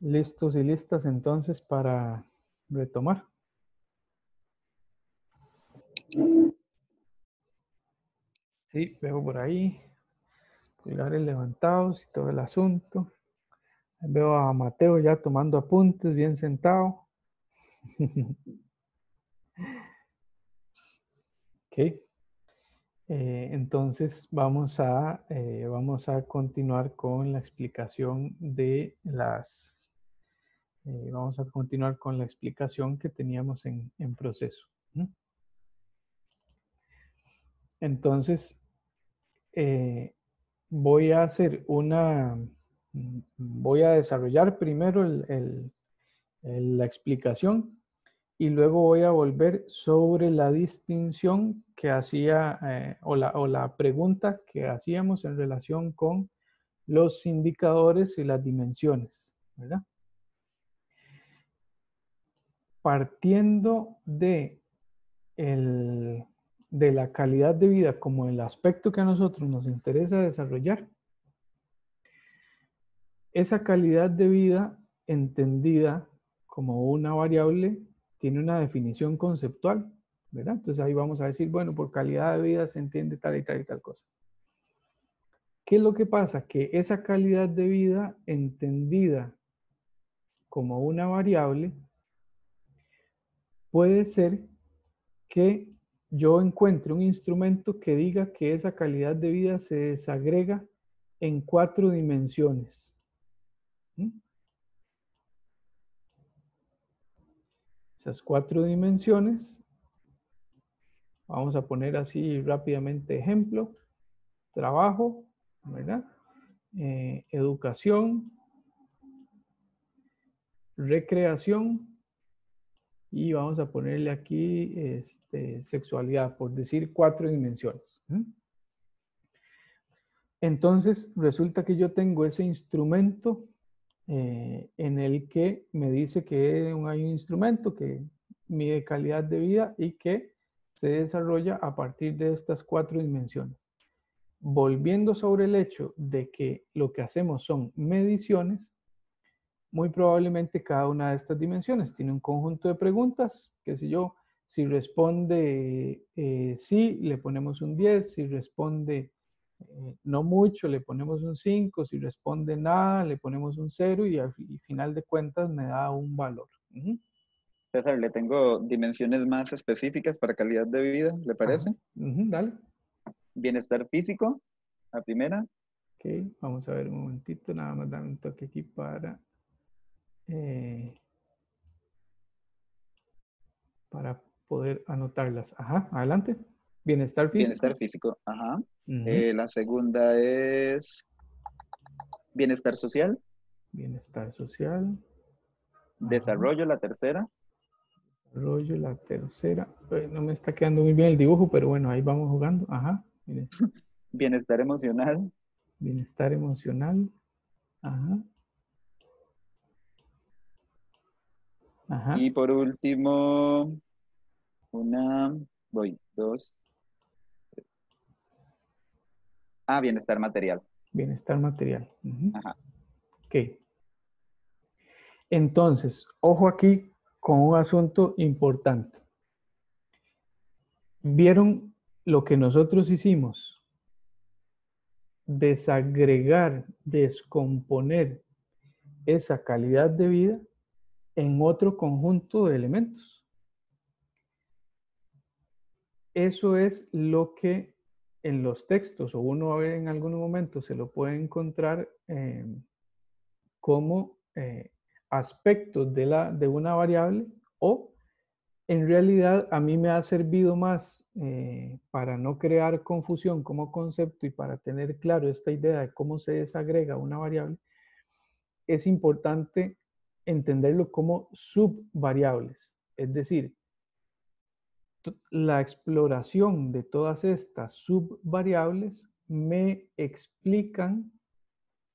Speaker 1: Listos y listas entonces para retomar. Sí, veo por ahí pulgares levantados y todo el asunto. Veo a Mateo ya tomando apuntes, bien sentado. *laughs* ok. Eh, entonces vamos a, eh, vamos a continuar con la explicación de las... Eh, vamos a continuar con la explicación que teníamos en, proceso. Entonces, voy a hacer una, voy a desarrollar primero la explicación y luego voy a volver sobre la distinción que hacía eh, o, la, o la pregunta que hacíamos en relación con los indicadores y las dimensiones, ¿verdad? Partiendo de el, de la calidad de vida como el aspecto que a nosotros nos interesa desarrollar, esa calidad de vida entendida como una variable tiene una definición conceptual, ¿verdad? Entonces ahí vamos a decir, bueno, por calidad de vida se entiende tal y tal y tal cosa. ¿Qué es lo que pasa? Que esa calidad de vida entendida como una variable puede ser que yo encuentro un instrumento que diga que esa calidad de vida se desagrega en cuatro dimensiones. ¿Mm? Esas cuatro dimensiones, vamos a poner así rápidamente ejemplo, trabajo, ¿verdad? Eh, educación, recreación y vamos a ponerle aquí este, sexualidad, por decir cuatro dimensiones. Entonces, resulta que yo tengo ese instrumento eh, en el que me dice que hay un instrumento que mide calidad de vida y que se desarrolla a partir de estas cuatro dimensiones. Volviendo sobre el hecho de que lo que hacemos son mediciones, muy probablemente cada una de estas dimensiones tiene un conjunto de preguntas, qué sé yo, si responde eh, sí, le ponemos un 10, si responde eh, no mucho, le ponemos un 5, si responde nada, le ponemos un 0 y al final de cuentas me da un valor.
Speaker 2: César, le tengo dimensiones más específicas para calidad de vida, ¿le parece?
Speaker 1: dale.
Speaker 2: Bienestar físico, la primera.
Speaker 1: Ok, vamos a ver un momentito, nada más dame un toque aquí para eh, para poder anotarlas. Ajá, adelante. Bienestar físico.
Speaker 2: Bienestar físico, ajá. Eh, la segunda es bienestar social.
Speaker 1: Bienestar social.
Speaker 2: Desarrollo, la tercera.
Speaker 1: Desarrollo, la tercera. no me está quedando muy bien el dibujo, pero bueno, ahí vamos jugando. Ajá. *laughs*
Speaker 2: Bienestar emocional.
Speaker 1: Bienestar emocional. Ajá.
Speaker 2: Y por último, una, voy, dos. Ah, bienestar material.
Speaker 1: Bienestar material. Ajá. Ok. Entonces, ojo aquí con un asunto importante. ¿Vieron lo que nosotros hicimos? Desagregar, descomponer esa calidad de vida en otro conjunto de elementos. Eso es lo que en los textos, o uno en algún momento se lo puede encontrar eh, como eh, aspectos de, la, de una variable o en realidad a mí me ha servido más eh, para no crear confusión como concepto y para tener claro esta idea de cómo se desagrega una variable, es importante entenderlo como subvariables. Es decir, la exploración de todas estas subvariables me explican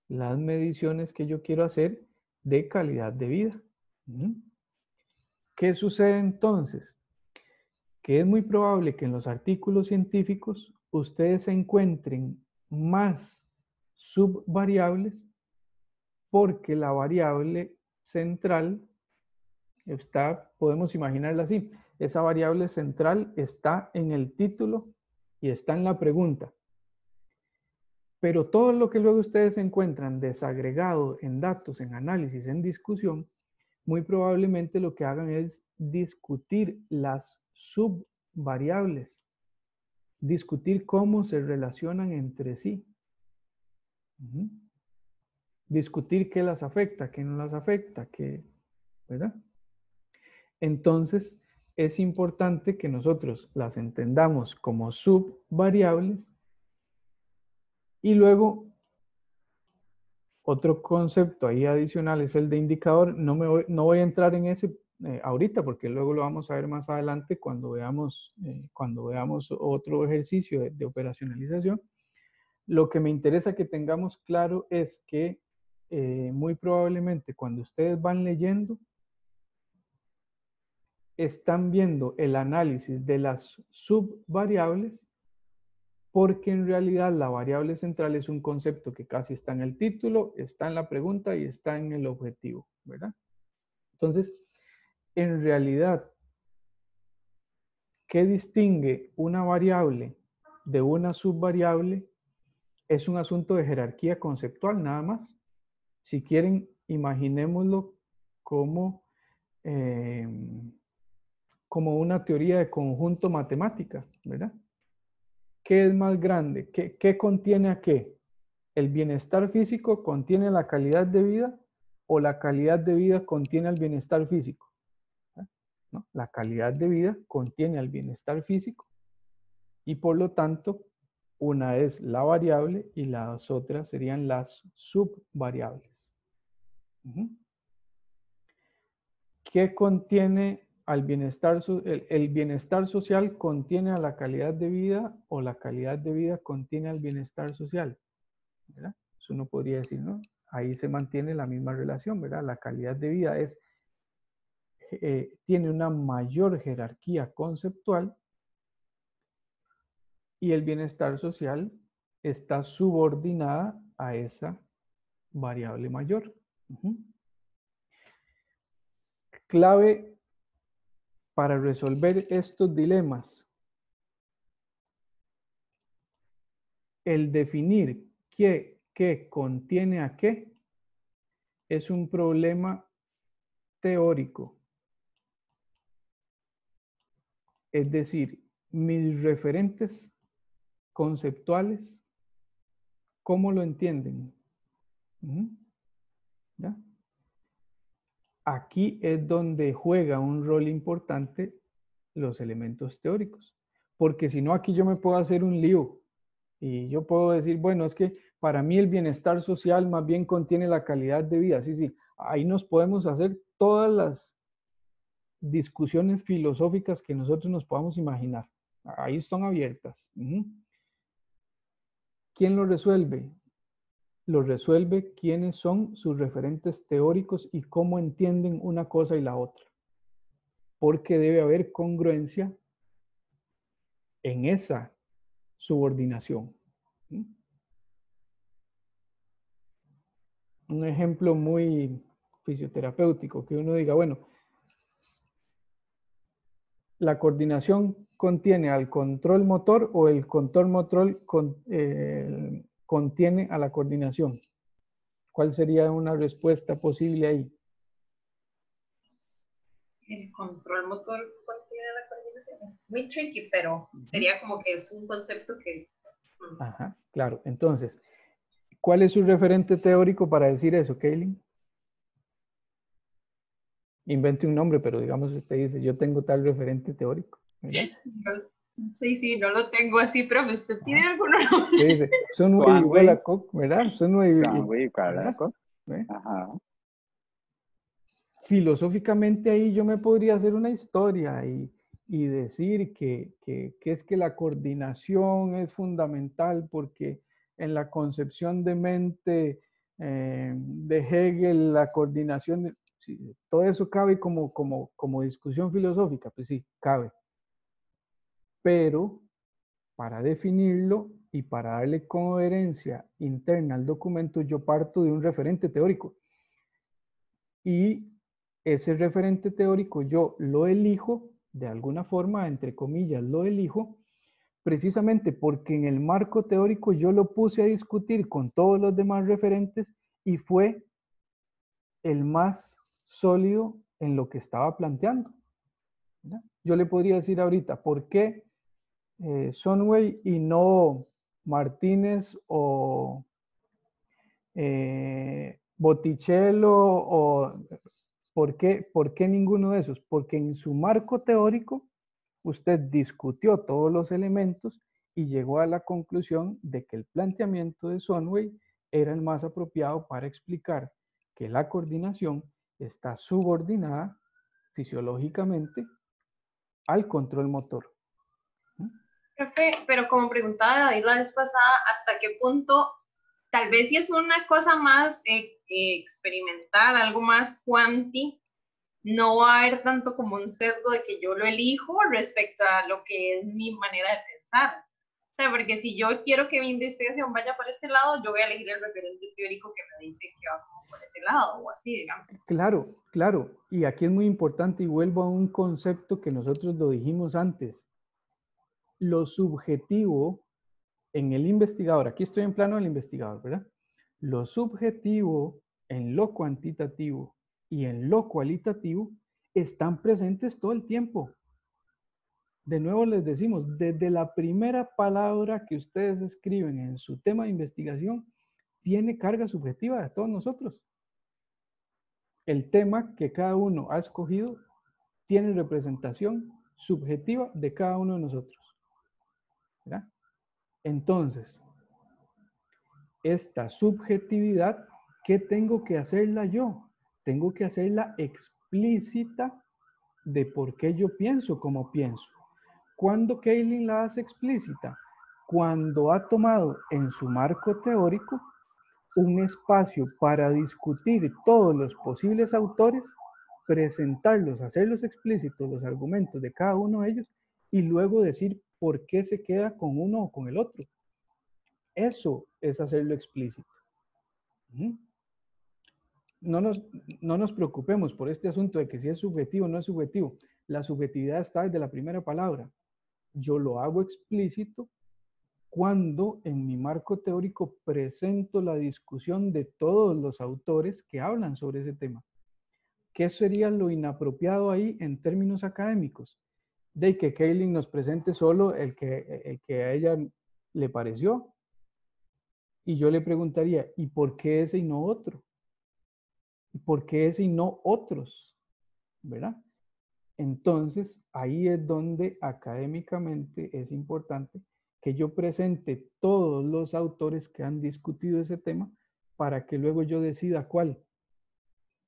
Speaker 1: las mediciones que yo quiero hacer de calidad de vida. ¿Qué sucede entonces? Que es muy probable que en los artículos científicos ustedes encuentren más subvariables porque la variable central está, podemos imaginarla así, esa variable central está en el título y está en la pregunta. Pero todo lo que luego ustedes encuentran desagregado en datos, en análisis, en discusión, muy probablemente lo que hagan es discutir las subvariables, discutir cómo se relacionan entre sí. Discutir qué las afecta, qué no las afecta, qué, ¿verdad? Entonces, es importante que nosotros las entendamos como subvariables y luego otro concepto ahí adicional es el de indicador. No, me voy, no voy a entrar en ese eh, ahorita porque luego lo vamos a ver más adelante cuando veamos, eh, cuando veamos otro ejercicio de, operacionalización. Lo que me interesa que tengamos claro es que eh, muy probablemente cuando ustedes van leyendo, están viendo el análisis de las subvariables porque en realidad la variable central es un concepto que casi está en el título, está en la pregunta y está en el objetivo, ¿verdad? Entonces, en realidad, ¿qué distingue una variable de una subvariable? Es un asunto de jerarquía conceptual nada más. Si quieren, imaginémoslo como em, como una teoría de conjunto matemática, ¿verdad? ¿Qué es más grande? ¿Qué, contiene a qué? ¿El bienestar físico contiene la calidad de vida o la calidad de vida contiene el bienestar físico? ¿No? La calidad de vida contiene al bienestar físico y por lo tanto una es la variable y las otras serían las subvariables. ¿Qué contiene al bienestar, el, bienestar social contiene a la calidad de vida o la calidad de vida contiene al bienestar social. Eso uno podría decir, ¿no? Ahí se mantiene la misma relación, ¿verdad? La calidad de vida es, eh, tiene una mayor jerarquía conceptual y el bienestar social está subordinada a esa variable mayor. Clave para resolver estos dilemas. El definir qué, contiene a qué es un problema teórico. Es decir, mis referentes conceptuales, ¿cómo lo entienden? Aquí es donde juega un rol importante los elementos teóricos. Porque si no, aquí yo me puedo hacer un lío y yo puedo decir, bueno, es que para mí el bienestar social más bien contiene la calidad de vida. Sí, sí, ahí nos podemos hacer todas las discusiones filosóficas que nosotros nos podamos imaginar. Ahí están abiertas. ¿Quién lo resuelve? Lo resuelve quiénes son sus referentes teóricos y cómo entienden una cosa y la otra. Porque debe haber congruencia en esa subordinación. Un ejemplo muy fisioterapéutico, que uno diga, bueno, la coordinación contiene al control motor o el control motor con, eh, contiene a la coordinación? ¿Cuál sería una respuesta posible ahí?
Speaker 4: El control motor contiene la coordinación. Es muy tricky, pero sería como que es un concepto que...
Speaker 1: Mm. Ajá, claro. Entonces, ¿cuál es su referente teórico para decir eso, Kaylin? Invente un nombre, pero digamos usted dice, yo tengo tal referente teórico.
Speaker 4: Sí, sí, no lo tengo así, pero ¿usted tiene alguno?
Speaker 1: Sí, *laughs* son muy igual a Cook, ¿verdad? Son muy
Speaker 2: igual a Cook. Ajá.
Speaker 1: Filosóficamente ahí yo me podría hacer una historia y, y decir que, que, que, es que la coordinación es fundamental porque en la concepción de mente eh, de Hegel, la coordinación, todo eso cabe como, como, como discusión filosófica, pues sí, cabe pero para definirlo y para darle coherencia interna al documento, yo parto de un referente teórico. y ese referente teórico yo lo elijo, de alguna forma, entre comillas, lo elijo, precisamente porque en el marco teórico yo lo puse a discutir con todos los demás referentes y fue el más sólido en lo que estaba planteando. Yo le podría decir ahorita, ¿por qué eh, Sonway y no Martínez o eh, Botticello o ¿por qué, ¿por qué ninguno de esos? Porque en su marco teórico usted discutió todos los elementos y llegó a la conclusión de que el planteamiento de Sonway era el más apropiado para explicar que la coordinación está subordinada fisiológicamente al control motor.
Speaker 4: Pero como preguntaba David la vez pasada, ¿hasta qué punto, tal vez si es una cosa más eh, experimental, algo más cuanti, no va a haber tanto como un sesgo de que yo lo elijo respecto a lo que es mi manera de pensar? O sea, porque si yo quiero que mi investigación vaya por este lado, yo voy a elegir el referente teórico que me dice que va por ese lado o así, digamos.
Speaker 1: Claro, claro. Y aquí es muy importante y vuelvo a un concepto que nosotros lo dijimos antes. Lo subjetivo en el investigador, aquí estoy en plano del investigador, ¿verdad? Lo subjetivo en lo cuantitativo y en lo cualitativo están presentes todo el tiempo de nuevo les decimos, desde la primera palabra que ustedes escriben en su tema de investigación, tiene carga subjetiva de todos nosotros. El tema que cada uno ha escogido tiene representación subjetiva de cada uno de nosotros. Entonces, esta subjetividad, ¿qué tengo que hacerla yo? Tengo que hacerla explícita de por qué yo pienso como pienso. ¿Cuándo Kaylin la hace explícita? Cuando ha tomado en su marco teórico un espacio para discutir todos los posibles autores, presentarlos, hacerlos explícitos los argumentos de cada uno de ellos y luego decir por qué se queda con uno o con el otro. Eso es hacerlo explícito. No nos, no nos preocupemos por este asunto de que si es subjetivo o no es subjetivo. La subjetividad está desde la primera palabra yo lo hago explícito cuando en mi marco teórico presento la discusión de todos los autores que hablan sobre ese tema. ¿Qué sería lo inapropiado ahí en términos académicos? De que Kaylin nos presente solo el que, el que a ella le pareció. Y yo le preguntaría, ¿y por qué ese y no otro? ¿Y por qué ese y no otros? ¿Verdad? Entonces, ahí es donde académicamente es importante que yo presente todos los autores que han discutido ese tema para que luego yo decida cuál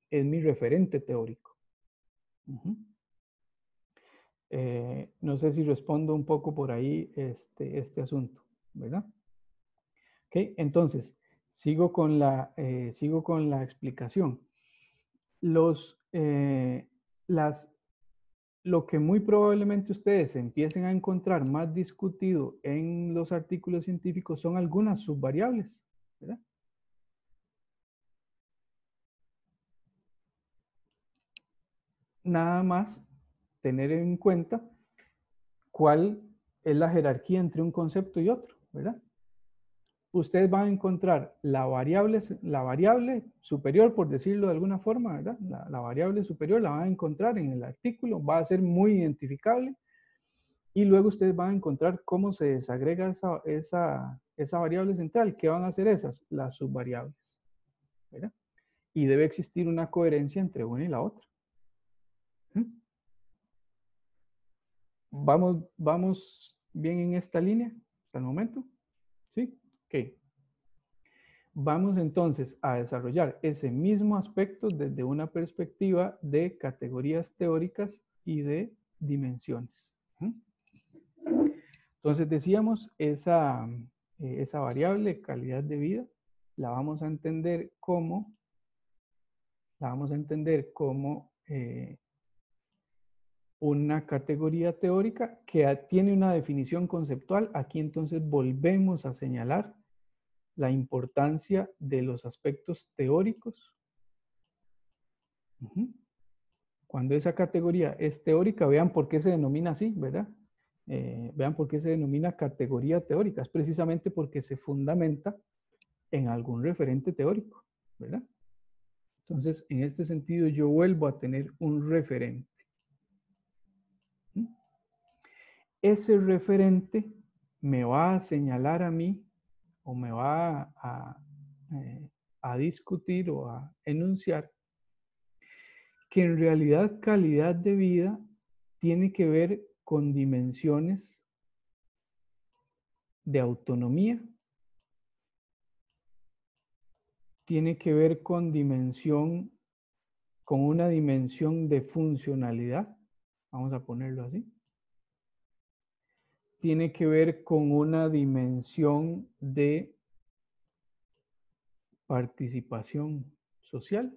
Speaker 1: es mi referente teórico. Eh, no sé si respondo un poco por ahí este, este asunto, ¿verdad? Ok, entonces, sigo con la, eh, sigo con la explicación. Los, eh, las lo que muy probablemente ustedes empiecen a encontrar más discutido en los artículos científicos son algunas subvariables. Nada más tener en cuenta cuál es la jerarquía entre un concepto y otro, ¿verdad? ustedes van a encontrar la variable, la variable superior, por decirlo de alguna forma, ¿verdad? La, variable superior la van a encontrar en el artículo, va a ser muy identificable y luego ustedes van a encontrar cómo se desagrega esa, esa, esa variable central. ¿Qué van a hacer esas? Las subvariables, ¿verdad? Y debe existir una coherencia entre una y la otra. ¿Mm? ¿Vamos, ¿Vamos bien en esta línea hasta el momento? ¿Sí? Ok. Vamos entonces a desarrollar ese mismo aspecto desde una perspectiva de categorías teóricas y de dimensiones. Entonces decíamos, esa, eh, esa variable calidad de vida la vamos a entender como, la vamos a entender como eh, una categoría teórica que tiene una definición conceptual. Aquí entonces volvemos a señalar la importancia de los aspectos teóricos. Cuando esa categoría es teórica, vean por qué se denomina así, ¿verdad? Eh, vean por qué se denomina categoría teórica. Es precisamente porque se fundamenta en algún referente teórico, ¿verdad? Entonces, en este sentido, yo vuelvo a tener un referente. ¿Mm? Ese referente me va a señalar a mí o me va a, eh, a discutir o a enunciar que en realidad calidad de vida tiene que ver con dimensiones de autonomía, tiene que ver con dimensión, con una dimensión de funcionalidad, vamos a ponerlo así. Tiene que ver con una dimensión de participación social.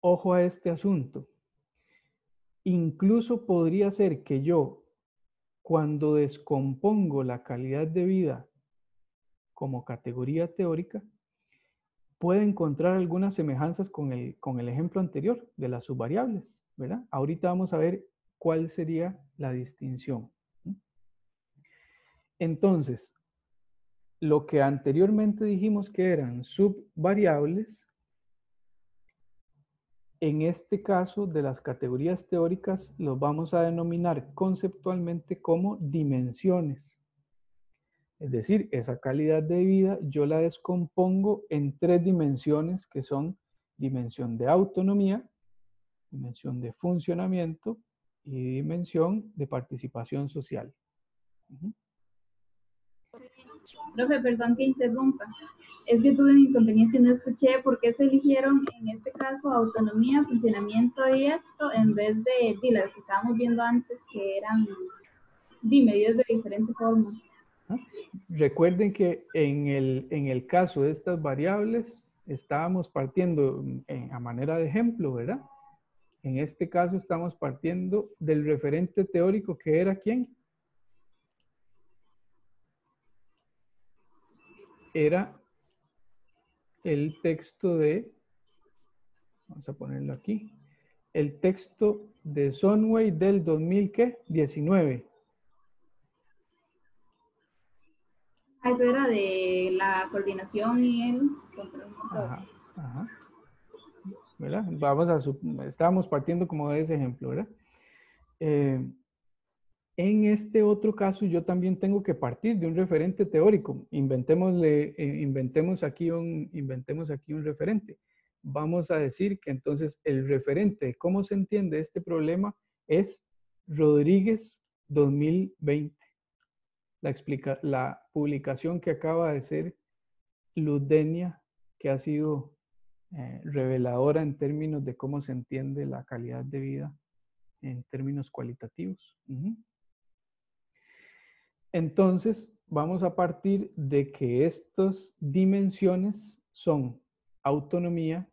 Speaker 1: Ojo a este asunto. Incluso podría ser que yo, cuando descompongo la calidad de vida como categoría teórica, pueda encontrar algunas semejanzas con el, con el ejemplo anterior de las subvariables, ¿verdad? Ahorita vamos a ver cuál sería la distinción. ¿m? Entonces, lo que anteriormente dijimos que eran subvariables, en este caso de las categorías teóricas los vamos a denominar conceptualmente como dimensiones. Es decir, esa calidad de vida yo la descompongo en tres dimensiones que son dimensión de autonomía, dimensión de funcionamiento y dimensión de participación social. Ujú.
Speaker 6: Profe, perdón que interrumpa. Es que tuve un inconveniente y no escuché por qué se eligieron en este caso autonomía, funcionamiento y esto en vez de, de las que estábamos viendo antes que eran di, medidas de diferente forma.
Speaker 1: Recuerden que en el, en el caso de estas variables estábamos partiendo en- a manera de ejemplo, ¿verdad? En este caso estamos partiendo del referente teórico que era quién? Era el texto de, vamos a ponerlo aquí, el texto de Sonway del 2019.
Speaker 6: Ah, Eso era de la coordinación y el control
Speaker 1: ajá. ¿Verdad? Vamos a, estábamos partiendo como de ese ejemplo, ¿verdad? Eh, en este otro caso, yo también tengo que partir de un referente teórico. Inventémosle, eh, inventemos, aquí un, inventemos aquí un referente. Vamos a decir que entonces el referente de cómo se entiende este problema es Rodríguez 2020. La, explica, la publicación que acaba de ser Ludenia, que ha sido eh, reveladora en términos de cómo se entiende la calidad de vida en términos cualitativos. Entonces, vamos a partir de que estas dimensiones son autonomía,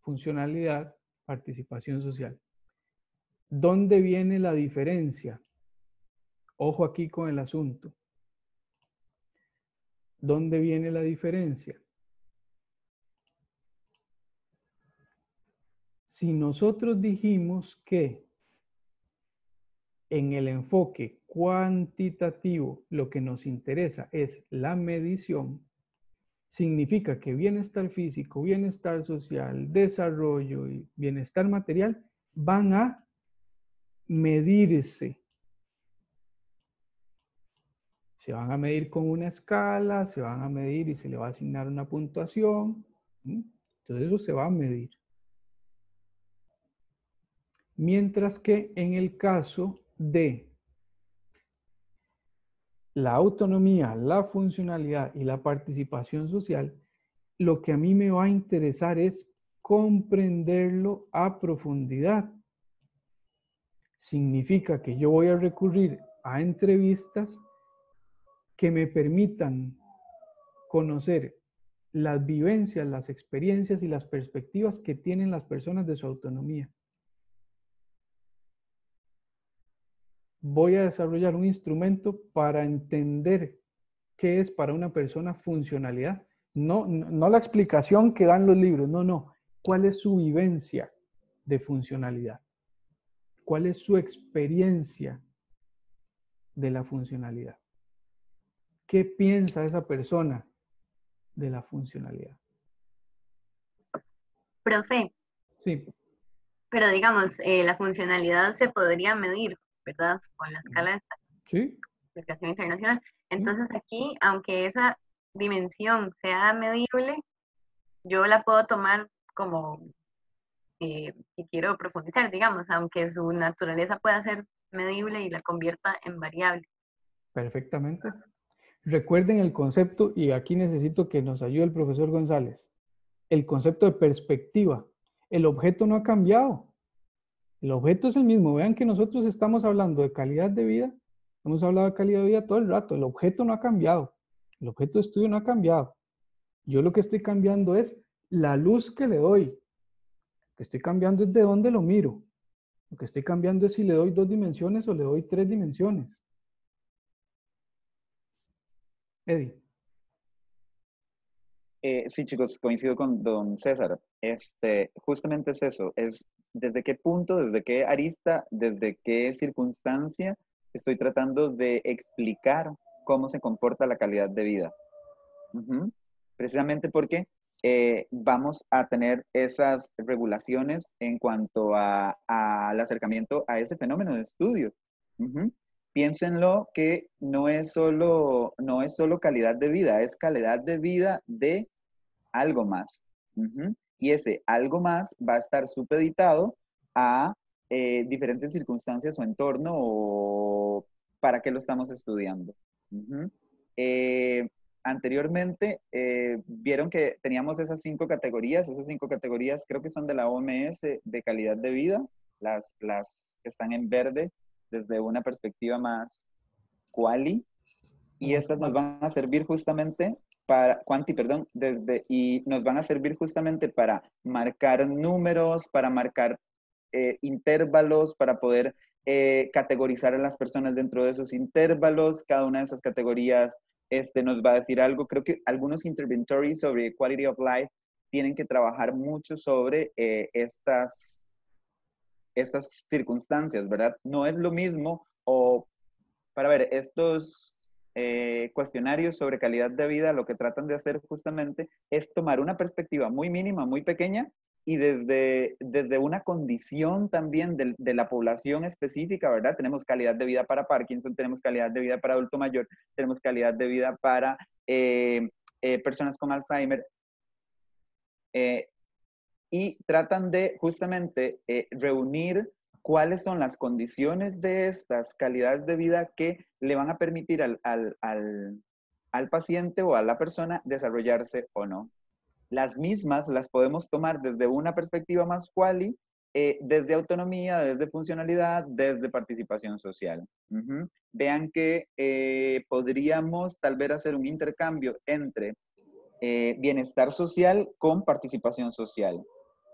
Speaker 1: funcionalidad, participación social. ¿Dónde viene la diferencia? Ojo aquí con el asunto. ¿Dónde viene la diferencia? Si nosotros dijimos que en el enfoque cuantitativo lo que nos interesa es la medición, significa que bienestar físico, bienestar social, desarrollo y bienestar material van a medirse. Se van a medir con una escala, se van a medir y se le va a asignar una puntuación. Entonces eso se va a medir. Mientras que en el caso de la autonomía, la funcionalidad y la participación social, lo que a mí me va a interesar es comprenderlo a profundidad. Significa que yo voy a recurrir a entrevistas que me permitan conocer las vivencias, las experiencias y las perspectivas que tienen las personas de su autonomía. Voy a desarrollar un instrumento para entender qué es para una persona funcionalidad. No, no no la explicación que dan los libros, no, no. ¿Cuál es su vivencia de funcionalidad? ¿Cuál es su experiencia de la funcionalidad? ¿Qué piensa esa persona de la funcionalidad?
Speaker 7: Profe,
Speaker 1: Sí,
Speaker 7: pero digamos, eh, la funcionalidad se podría medir, ¿verdad? Con la escala de
Speaker 1: sí,
Speaker 7: internacional. Entonces aquí, aunque esa dimensión sea medible, yo la puedo tomar como, eh, si quiero profundizar, digamos, aunque su naturaleza pueda ser medible y la convierta en variable.
Speaker 1: perfectamente. Recuerden el concepto, y aquí necesito que nos ayude el profesor González, el concepto de perspectiva. El objeto no ha cambiado. El objeto es el mismo. Vean que nosotros estamos hablando de calidad de vida. Hemos hablado de calidad de vida todo el rato. El objeto no ha cambiado. El objeto de estudio no ha cambiado. Yo lo que estoy cambiando es la luz que le doy. Lo que estoy cambiando es de dónde lo miro. Lo que estoy cambiando es si le doy dos dimensiones o le doy tres dimensiones. Eddie.
Speaker 2: Eh, sí, chicos, coincido con don César. Este, justamente es eso, es desde qué punto, desde qué arista, desde qué circunstancia estoy tratando de explicar cómo se comporta la calidad de vida. Precisamente porque eh, vamos a tener esas regulaciones en cuanto a- al acercamiento a ese fenómeno de estudio. Ujú. Piénsenlo que no es solo, no es solo calidad de vida, es calidad de vida de algo más. Y ese algo más va a estar supeditado a eh, diferentes circunstancias o entorno o para qué lo estamos estudiando. Eh, anteriormente eh, vieron que teníamos esas cinco categorías, esas cinco categorías creo que son de la OMS de calidad de vida, las, las que están en verde desde una perspectiva más quali, y estas nos van a servir justamente para, perdón, desde, y nos van a servir justamente para marcar números, para marcar eh, intervalos, para poder eh, categorizar a las personas dentro de esos intervalos. Cada una de esas categorías este, nos va a decir algo. Creo que algunos interventories sobre quality of life tienen que trabajar mucho sobre eh, estas, estas circunstancias, ¿verdad? No es lo mismo o, para ver, estos eh, cuestionarios sobre calidad de vida lo que tratan de hacer justamente es tomar una perspectiva muy mínima, muy pequeña y desde, desde una condición también de, la población específica, ¿verdad? Tenemos calidad de vida para Parkinson, tenemos calidad de vida para adulto mayor, tenemos calidad de vida para eh, eh, personas con Alzheimer. Y tratan de justamente reunir cuáles son las condiciones de estas calidades de vida que le van a permitir al, al, al, al paciente o a la persona desarrollarse o no las mismas las podemos tomar desde una perspectiva más quali, eh, desde autonomía, desde funcionalidad, desde participación social. Uh -huh. Vean que eh, podríamos tal vez hacer un intercambio entre eh, bienestar social con participación social,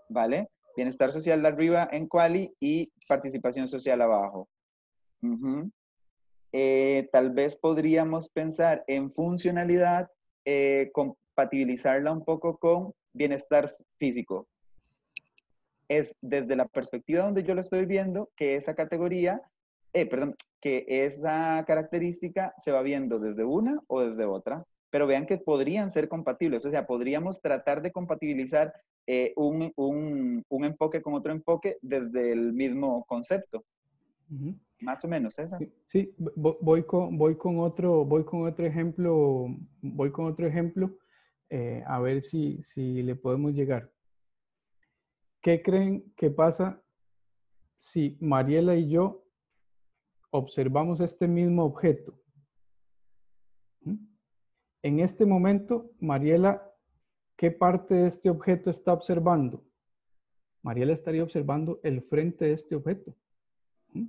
Speaker 2: ¿vale? Bienestar social arriba en quali y participación social abajo. -huh. tal vez podríamos pensar en funcionalidad con compatibilizarla un poco con bienestar físico. Es desde la perspectiva donde yo lo estoy viendo que esa categoría, eh, perdón, que esa característica se va viendo desde una o desde otra, pero vean que podrían ser compatibles, o sea, podríamos tratar de compatibilizar eh, un, un, un, enfoque con otro enfoque desde el mismo concepto. Uh -huh. Más o menos esa.
Speaker 1: Sí, sí, voy, con, voy, con otro, voy con otro ejemplo, voy con otro ejemplo. Eh, a ver si, si le podemos llegar. ¿Qué creen que pasa si Mariela y yo observamos este mismo objeto? ¿Mm? En este momento, Mariela, ¿qué parte de este objeto está observando? Mariela estaría observando el frente de este objeto. ¿Mm?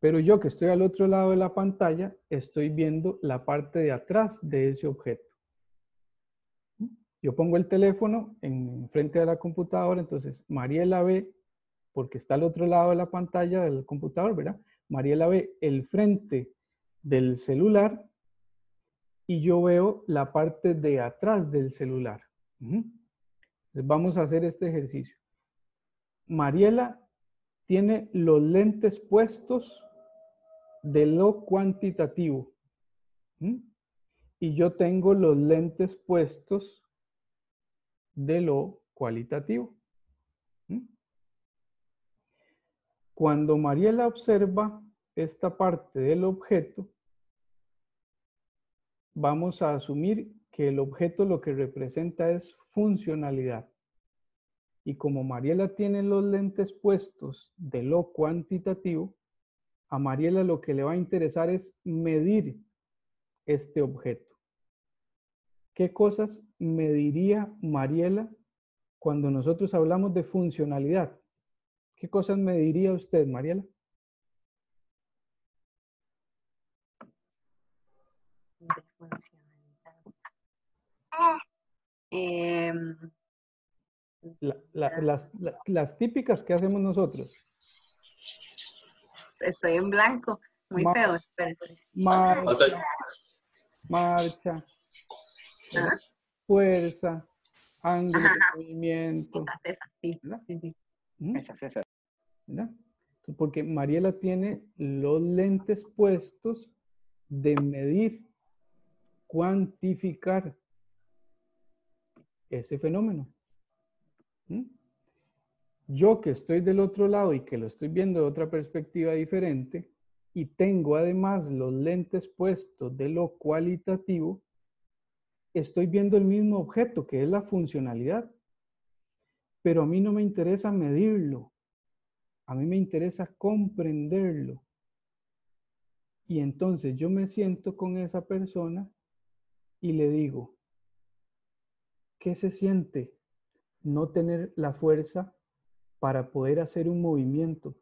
Speaker 1: Pero yo que estoy al otro lado de la pantalla, estoy viendo la parte de atrás de ese objeto. Yo pongo el teléfono en frente de la computadora, entonces Mariela ve, porque está al otro lado de la pantalla del computador, ¿verdad? Mariela ve el frente del celular y yo veo la parte de atrás del celular. Vamos a hacer este ejercicio. Mariela tiene los lentes puestos de lo cuantitativo. Y yo tengo los lentes puestos de lo cualitativo. Cuando Mariela observa esta parte del objeto, vamos a asumir que el objeto lo que representa es funcionalidad. Y como Mariela tiene los lentes puestos de lo cuantitativo, a Mariela lo que le va a interesar es medir este objeto. ¿Qué cosas mediría Mariela cuando nosotros hablamos de funcionalidad? ¿Qué cosas mediría usted, Mariela?
Speaker 7: Em,
Speaker 1: las, típicas que hacemos nosotros.
Speaker 7: Estoy en blanco, muy feo.
Speaker 1: Marcha, marcha fuerza, ángulo de movimiento. Porque Mariela tiene los lentes puestos de medir, cuantificar ese fenómeno. ¿Mm? Yo que estoy del otro lado y que lo estoy viendo de otra perspectiva diferente y tengo además los lentes puestos de lo cualitativo, estoy viendo el mismo objeto que es la funcionalidad. Pero a mí no me interesa medirlo. A mí me interesa comprenderlo. Y entonces yo me siento con esa persona y le digo, ¿qué se siente no tener la fuerza para poder hacer un movimiento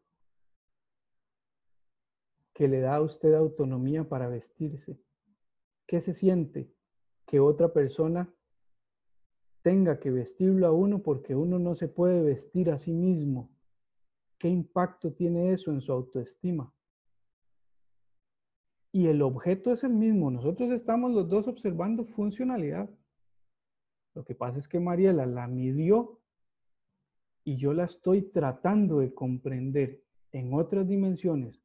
Speaker 1: que le da a usted autonomía para vestirse? ¿Qué se siente que otra persona tenga que vestirlo a uno porque uno no se puede vestir a sí mismo? ¿Qué impacto tiene eso en su autoestima? Y el objeto es el mismo. Nosotros estamos los dos observando funcionalidad. Lo que pasa es que Mariela la midió y yo la estoy tratando de comprender en otras dimensiones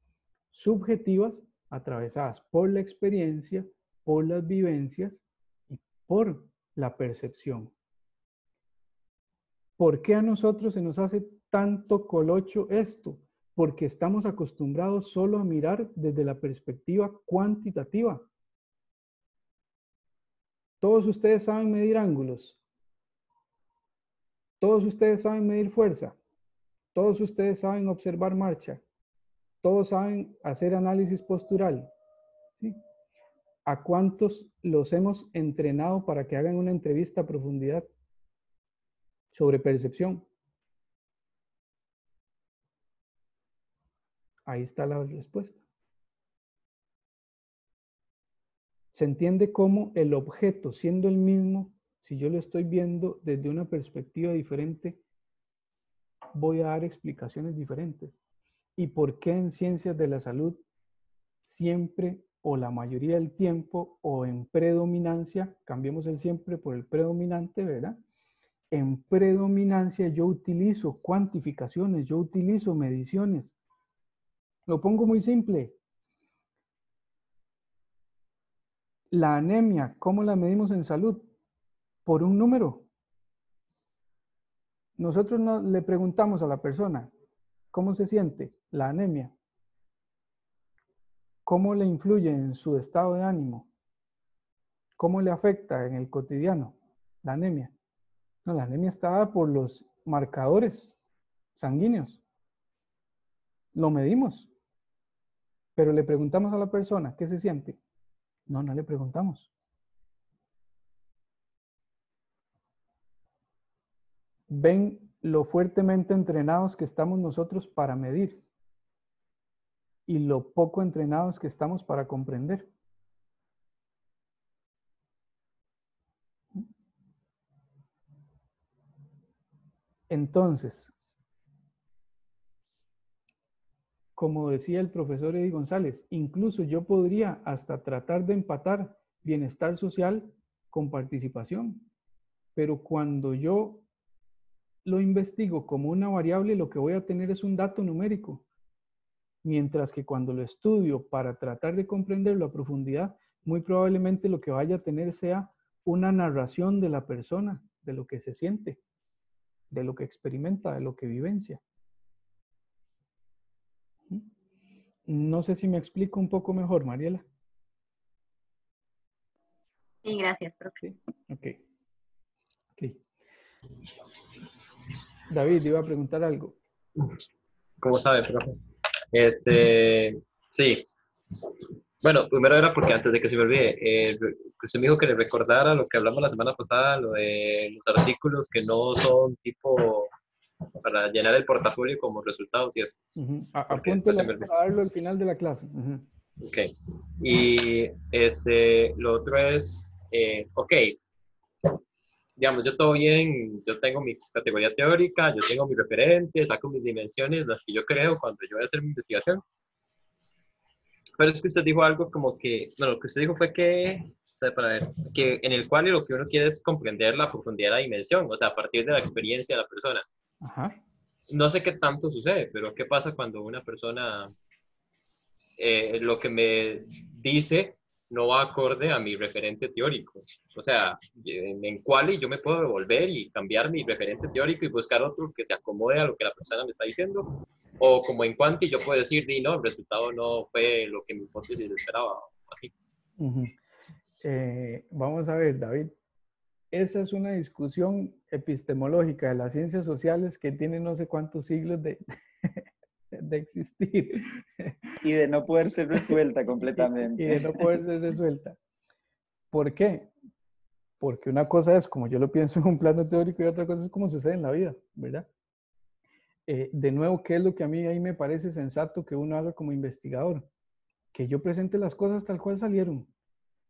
Speaker 1: subjetivas atravesadas por la experiencia, por las vivencias y por la percepción. ¿Por qué a nosotros se nos hace tanto colocho esto? Porque estamos acostumbrados solo a mirar desde la perspectiva cuantitativa. Todos ustedes saben medir ángulos. Todos ustedes saben medir fuerza. Todos ustedes saben observar marcha. Todos saben hacer análisis postural. ¿A cuántos los hemos entrenado para que hagan una entrevista a profundidad sobre percepción? Ahí está la respuesta. Se entiende cómo el objeto, siendo el mismo, si yo lo estoy viendo desde una perspectiva diferente, voy a dar explicaciones diferentes. ¿Y por qué en ciencias de la salud siempre o la mayoría del tiempo o en predominancia, cambiemos el siempre por el predominante, ¿verdad? En predominancia yo utilizo cuantificaciones, yo utilizo mediciones. Lo pongo muy simple. La anemia, ¿cómo la medimos en salud? Por un número. Nosotros no, le preguntamos a la persona, ¿cómo se siente la anemia? ¿Cómo le influye en su estado de ánimo? ¿Cómo le afecta en el cotidiano la anemia? No, la anemia está dada por los marcadores sanguíneos. Lo medimos. Pero le preguntamos a la persona, ¿qué se siente? No, no le preguntamos. Ven lo fuertemente entrenados que estamos nosotros para medir y lo poco entrenados que estamos para comprender. Entonces, como decía el profesor Eddie González, incluso yo podría hasta tratar de empatar bienestar social con participación. Pero cuando yo lo investigo como una variable, lo que voy a tener es un dato numérico. Mientras que cuando lo estudio para tratar de comprenderlo a profundidad, muy probablemente lo que vaya a tener sea una narración de la persona, de lo que se siente, de lo que experimenta, de lo que vivencia. No sé si me explico un poco mejor, Mariela.
Speaker 7: Sí, gracias, profe.
Speaker 1: Ok. Ok. David, iba a preguntar algo.
Speaker 3: ¿Cómo sabe, profe? Este, sí. Bueno, primero era porque antes de que se me olvide, eh, usted me dijo que le recordara lo que hablamos la semana pasada, lo de los artículos que no son tipo para llenar el portafolio como resultados y eso.
Speaker 1: Uh Apúntelo a darlo al final de la clase.
Speaker 3: Ok. Y este, lo otro es, eh, ok, digamos, yo todo bien, yo tengo mi categoría teórica, yo tengo mis referentes, saco mis dimensiones, las que yo creo cuando yo voy a hacer mi investigación. Pero es que usted dijo algo como que, bueno, lo que usted dijo fue que, o sea, para ver, que en el cual lo que uno quiere es comprender la profundidad de la dimensión, o sea, a partir de la experiencia de la persona. Ajá. No sé qué tanto sucede, pero ¿qué pasa cuando una persona eh, lo que me dice no va acorde a mi referente teórico. O sea, en Quali yo me puedo devolver y cambiar mi referente teórico y buscar otro que se acomode a lo que la persona me está diciendo. O como en Quanti yo puedo decir, no, el resultado no fue lo que mi hipótesis esperaba. Así.
Speaker 1: Eh, vamos a ver, David. Esa es una discusión epistemológica de las ciencias sociales que tiene no sé cuántos siglos de, *laughs* de existir.
Speaker 2: Y de no poder ser resuelta *laughs* completamente.
Speaker 1: Y de no poder ser resuelta. ¿Por qué? Porque una cosa es como yo lo pienso en un plano teórico y otra cosa es como sucede en la vida, ¿verdad? Eh, de nuevo, ¿qué es lo que a mí ahí me parece sensato que uno haga como investigador? Que yo presente las cosas tal cual salieron.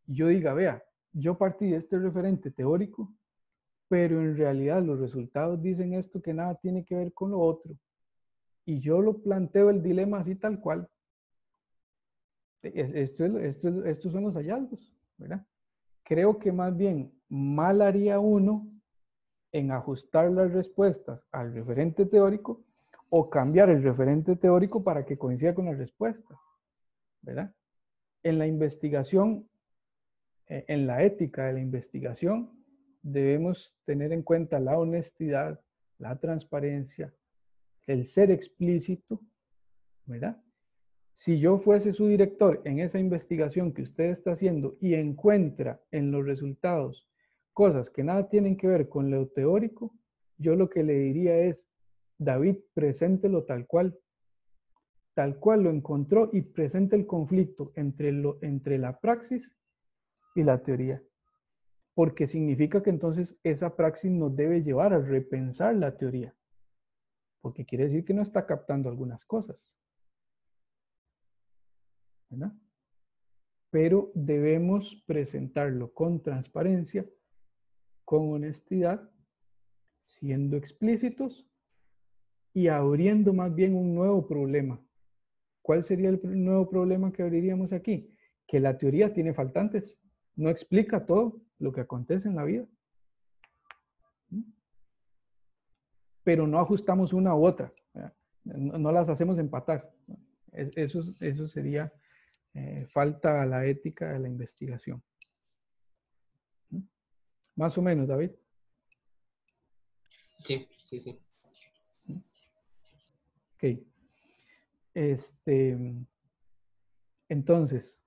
Speaker 1: Yo diga, vea, yo partí de este referente teórico, pero en realidad los resultados dicen esto que nada tiene que ver con lo otro y yo lo planteo el dilema así tal cual. Esto, esto, estos son los hallazgos, ¿verdad? Creo que más bien mal haría uno en ajustar las respuestas al referente teórico o cambiar el referente teórico para que coincida con las respuestas, ¿verdad? En la investigación, e, en la ética de la investigación, debemos tener en cuenta la honestidad, la transparencia, el ser explícito, ¿verdad? Si yo fuese su director en esa investigación que usted está haciendo y encuentra en los resultados cosas que nada tienen que ver con lo teórico, yo lo que le diría es, David, preséntelo tal cual, tal cual lo encontró y presente el conflicto entre, lo, entre la praxis y la teoría. Porque significa que entonces esa praxis nos debe llevar a repensar la teoría porque quiere decir que no está captando algunas cosas. ¿verdad? Pero debemos presentarlo con transparencia, con honestidad, siendo explícitos y abriendo más bien un nuevo problema. ¿Cuál sería el nuevo problema que abriríamos aquí? Que la teoría tiene faltantes, no explica todo lo que acontece en la vida. pero no ajustamos una u otra. No, las hacemos empatar. Eso, eso sería eh, falta a la ética de la investigación. ¿Mm? Más o menos, David.
Speaker 3: Sí, sí, sí.
Speaker 1: Ok. Este, entonces,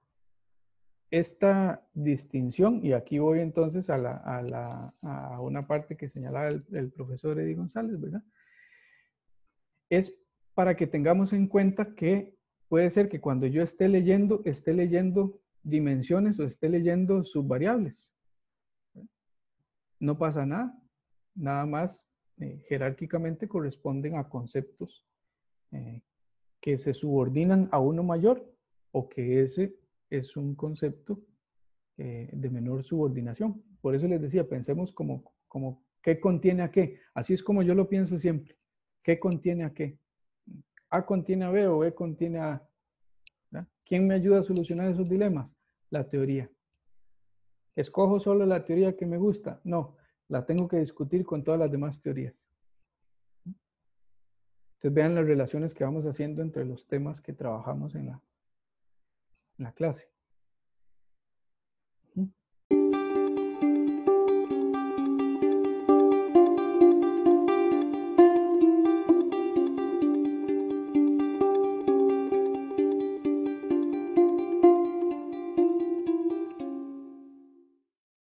Speaker 1: esta distinción, y aquí voy entonces a, una parte que señalaba el, profesor Eddie González, ¿verdad? Es para que tengamos en cuenta que puede ser que cuando yo esté leyendo, esté leyendo dimensiones o esté leyendo subvariables. No pasa nada, nada más eh, jerárquicamente corresponden a conceptos eh, que se subordinan a uno mayor o que ese es un concepto eh, de menor subordinación. Por eso les decía, pensemos como, como qué contiene a qué. Así es como yo lo pienso siempre. ¿Qué contiene a qué? A contiene a B o B contiene a A. ¿Quién me ayuda a solucionar esos dilemas? La teoría. ¿Escojo solo la teoría que me gusta? No, la tengo que discutir con todas las demás teorías. Entonces vean las relaciones que vamos haciendo entre los temas que trabajamos en la, en la clase.